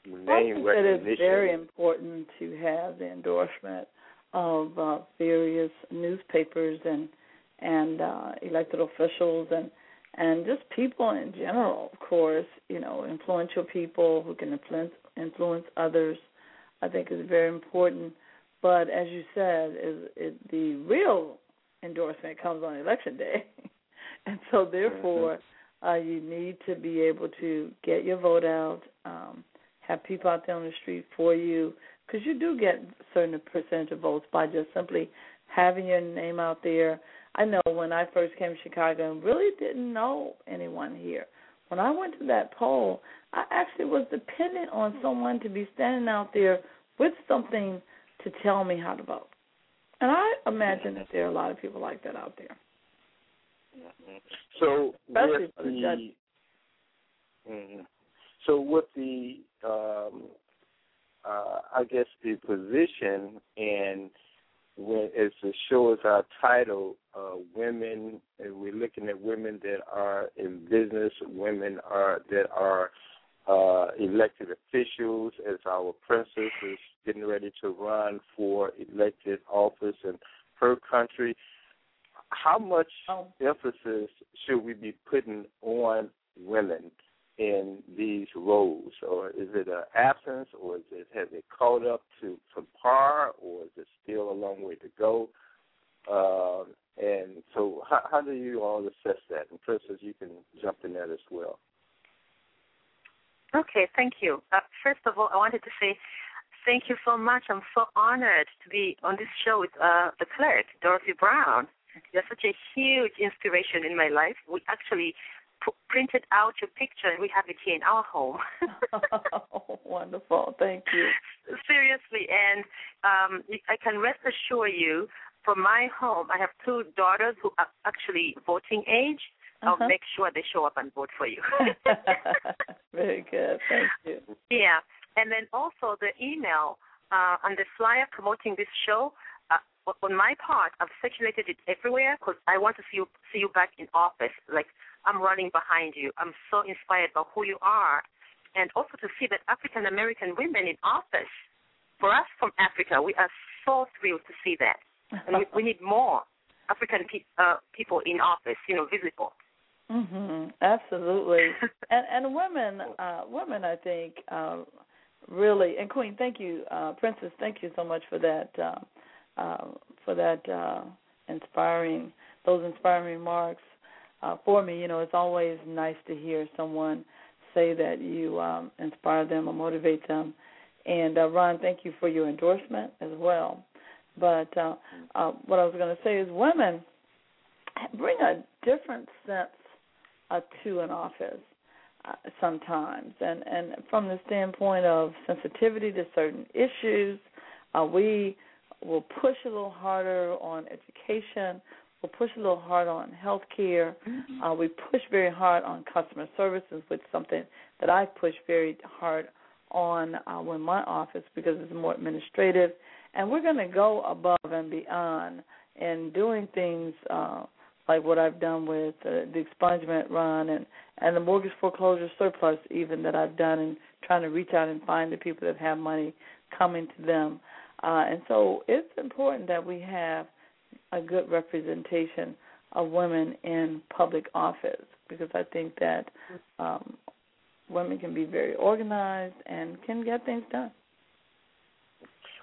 name I think recognition? That it's very important to have the endorsement of uh, various newspapers and and uh, elected officials and and just people in general, of course, you know, influential people who can influence influence others. I think is very important. But as you said, is it, the real endorsement comes on election day, [LAUGHS] and so therefore, mm-hmm. uh, you need to be able to get your vote out, um, have people out there on the street for you, because you do get a certain percentage of votes by just simply having your name out there. I know when I first came to Chicago and really didn't know anyone here. When I went to that poll, I actually was dependent on someone to be standing out there with something to tell me how to vote. And I imagine that there are a lot of people like that out there. So Especially with the the, judges. mm, so with the um, uh, I guess the position and when as the show is our title, uh, women, and we're looking at women that are in business, women are that are uh, elected officials, as our princess is getting ready to run for elected office in her country. How much Oh. emphasis should we be putting on women in these roles, or is it an absence, or is it has it caught up to to par, or is it still a long way to go? Um, and so, how, how do you all assess that? And Princess, you can jump in that as well. Okay, thank you. Uh, first of all, I wanted to say thank you so much. I'm so honored to be on this show with uh, the clerk, Dorothy Brown. You're such a huge inspiration in my life. We actually p- printed out your picture and we have it here in our home. oh, [LAUGHS] wonderful. Thank you. Seriously, and um, I can rest assure you, from my home, I have two daughters who are actually voting age. I'll Uh-huh. make sure they show up and vote for you. [LAUGHS] Very good. Thank you. Yeah, and then also the email uh, on the flyer promoting this show. Uh, on my part, I've circulated it everywhere because I want to see you see you back in office. Like I'm running behind you. I'm so inspired by who you are, and also to see that African American women in office. For us from Africa, we are so thrilled to see that, and we, we need more African pe- uh, people in office. You know, visible. Mhm. Absolutely. [LAUGHS] and and women uh women I think uh really and Queen, thank you uh Princess, thank you so much for that uh uh for that uh inspiring those inspiring remarks uh for me. You know, it's always nice to hear someone say that you um inspire them or motivate them. And uh Ron, thank you for your endorsement as well. But uh, uh what I was going to say is women bring a different sense uh, to an office uh, sometimes, and and from the standpoint of sensitivity to certain issues, uh, we will push a little harder on education. We'll push a little hard on health care. Mm-hmm. Uh, we push very hard on customer services, which is something that I push very hard on uh, in my office because it's more administrative. And we're going to go above and beyond in doing things uh, like what I've done with uh, the expungement run and and the mortgage foreclosure surplus even that I've done and trying to reach out and find the people that have money coming to them. Uh, and so it's important that we have a good representation of women in public office because I think that um, women can be very organized and can get things done.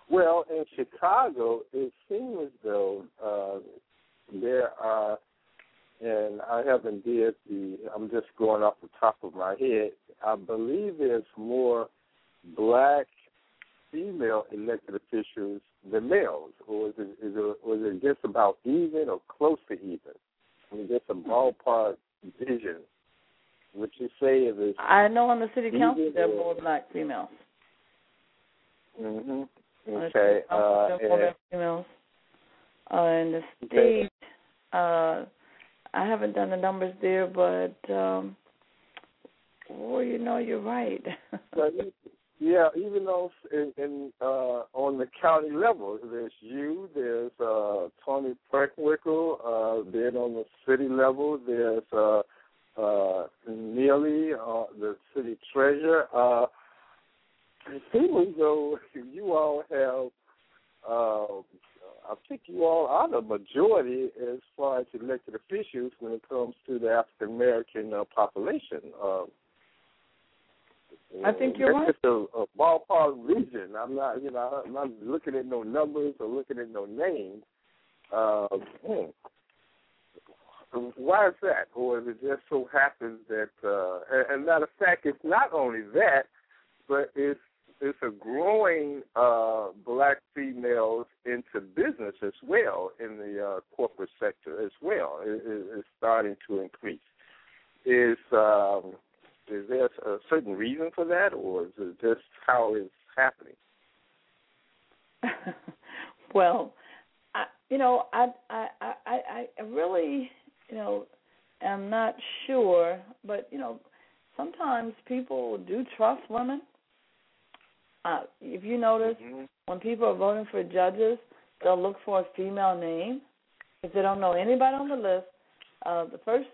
Well, in Chicago, it seems as though uh, there are and I haven't did the. I'm just going off the top of my head. I believe there's more black female elected officials than males, or is it, is it was it just about even or close to even? I mean, just a ballpark vision. Would you say if it's? I know on the city council there are more black females. Mhm. Okay. Uh, there are more black females. Uh, in the state, uh, I haven't done the numbers there, but um well, you know, you're right. [LAUGHS] yeah, even though in, in uh on the county level, there's you, there's uh Toni Preckwinkle, uh then on the city level there's uh uh Neely, uh the city treasurer. Uh seems though [LAUGHS] you all have uh I think you all are the majority as far as elected officials when it comes to the African American uh, population. Uh, I think you're that's right. just a, a ballpark region. I'm not, you know, I'm not looking at no numbers or looking at no names. Uh, hmm. Why is that? Or is it just so happens that, uh, and, and matter of fact, it's not only that, but it's it's a growing uh, black females into business as well in the uh, corporate sector as well. It, it, it's starting to increase. Is um, is there a certain reason for that, or is it just how it's happening? [LAUGHS] well, I, you know, I, I I I really you know am not sure, but you know, sometimes people do trust women uh, if you notice, mm-hmm. when people are voting for judges, they'll look for a female name. If they don't know anybody on the list, uh, the first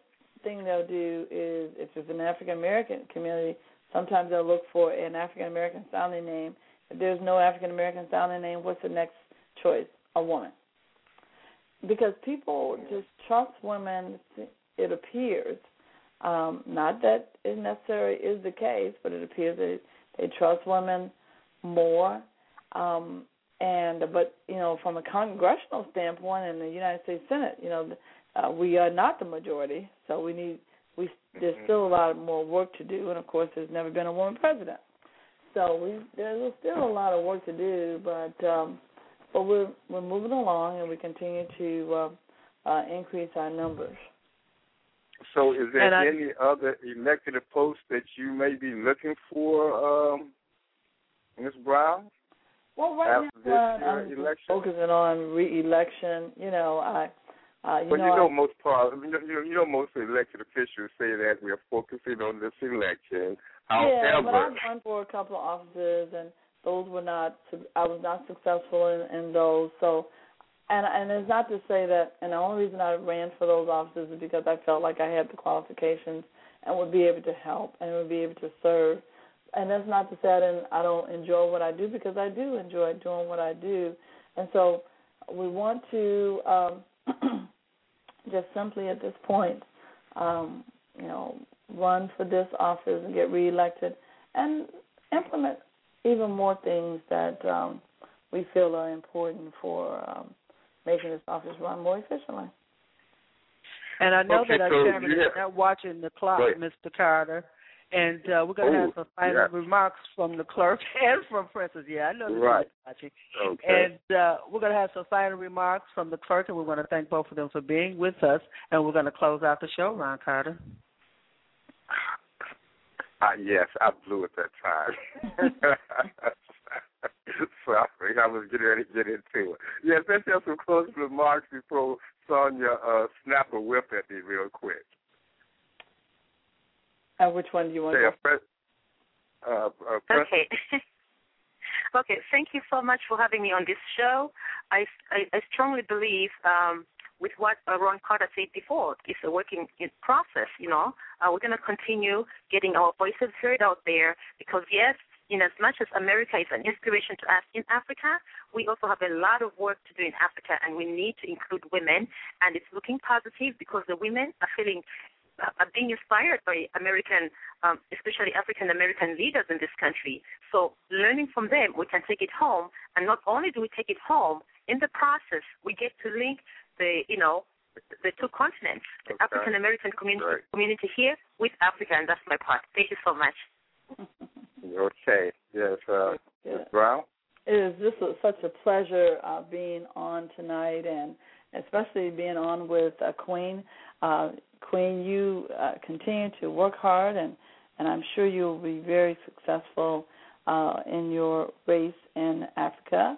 thing they'll do is, if it's an African American community, sometimes they'll look for an African American sounding name. If there's no African American sounding name, what's the next choice? A woman. Because people just trust women, it appears. Um, not that it necessarily is the case, but it appears that they trust women more. Um, and but you know, from a congressional standpoint, in the United States Senate, you know, uh, we are not the majority, so we need we there's mm-hmm. still a lot more work to do, and of course, there's never been a woman president, so we there's still a lot of work to do, but um, but we're we're moving along, and we continue to uh, uh, increase our numbers. So, is there I, any other elected posts that you may be looking for, um, Ms. Brown? Well, right After now this, uh, I'm election? focusing on re-election. You know, I. Uh, you but know, you know I, most part, you know, you know most elected officials say that we are focusing on this election. However, yeah, but I've run for a couple of offices, and those were not. I was not successful in, in those. So, and and it's not to say that. And the only reason I ran for those offices is because I felt like I had the qualifications and would be able to help and would be able to serve and that's not to say I, didn't, I don't enjoy what I do because I do enjoy doing what I do, and so we want to um, [CLEARS THROAT] just simply at this point um, you know, run for this office and get reelected, and implement even more things that um, we feel are important for um, making this office run more efficiently. And I know Okay, that our so chairman is not watching the clock, Right. Mr. Carter. And uh, we're going to Oh, have some final yeah. remarks from the clerk [LAUGHS] and from Princess. Yeah, I know Right. watching. Okay. And uh, we're going to have some final remarks from the clerk, and we want to thank both of them for being with us. And we're going to close out the show, Ron Carter. Uh, yes, I blew it that time. [LAUGHS] [LAUGHS] Sorry, I was getting ready to get into it. Yes, let's have some closing remarks before Sonja uh, snap a whip at me real quick. Uh, which one do you want to a pre- uh, uh, press- Okay. [LAUGHS] okay. Thank you so much for having me on this show. I, I, I strongly believe um, with what uh, Ron Carter said before, it's a working in process. You know, uh, we're going to continue getting our voices heard out there because yes, in as much as America is an inspiration to us in Africa, we also have a lot of work to do in Africa, and we need to include women. And it's looking positive because the women are feeling are being inspired by American, um, especially African American leaders in this country. So learning from them, we can take it home, and not only do we take it home, in the process, we get to link the, you know, the two continents, the Okay. African American community Right. community here with Africa, and that's my part. Thank you so much. [LAUGHS] Okay. Yes, uh, Yeah. Ms. Brown? It is just a, such a pleasure uh, being on tonight, and especially being on with uh, Queen. Uh, Queen, you uh, continue to work hard, and and I'm sure you'll be very successful uh, in your race in Africa.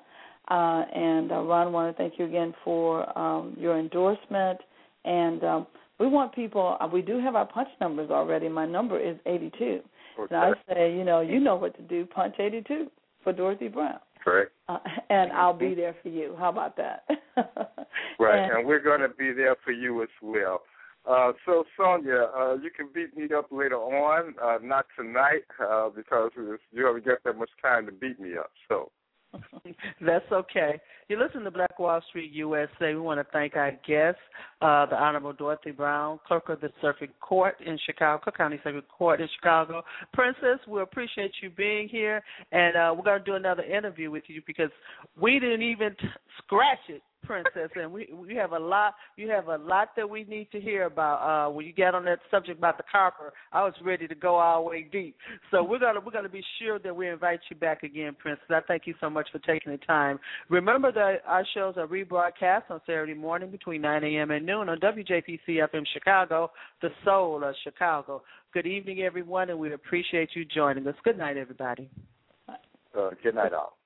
Uh, and uh, Ron, I want to thank you again for um, your endorsement. And um, we want people. Uh, we do have our punch numbers already. My number is 82. Okay. And I say, you know, you know what to do. Punch 82 for Dorothy Brown. Correct. Uh, and I'll be there for you. How about that? [LAUGHS] Right, And- and, we're going to be there for you as well. Uh, so, Sonja, uh, you can beat me up later on, uh, not tonight, uh, because you haven't got that much time to beat me up. So, [LAUGHS] That's okay. You listen to Black Wall Street USA. We want to thank our guest, uh, the Honorable Dorothy Brown, clerk of the Circuit Court in Chicago, Cook County Circuit Court in Chicago. Princess, we appreciate you being here, and uh, we're going to do another interview with you because we didn't even scratch it. Princess, and we we have a lot. You have a lot that we need to hear about. Uh, when you get on that subject about the copper, I was ready to go all the way deep. So we're gonna we're gonna be sure that we invite you back again, Princess. I thank you so much for taking the time. Remember that our shows are rebroadcast on Saturday morning between 9 a.m. and noon on WJPC FM Chicago, the soul of Chicago. Good evening, everyone, and we appreciate you joining us. Good night, everybody. uh, good night, all.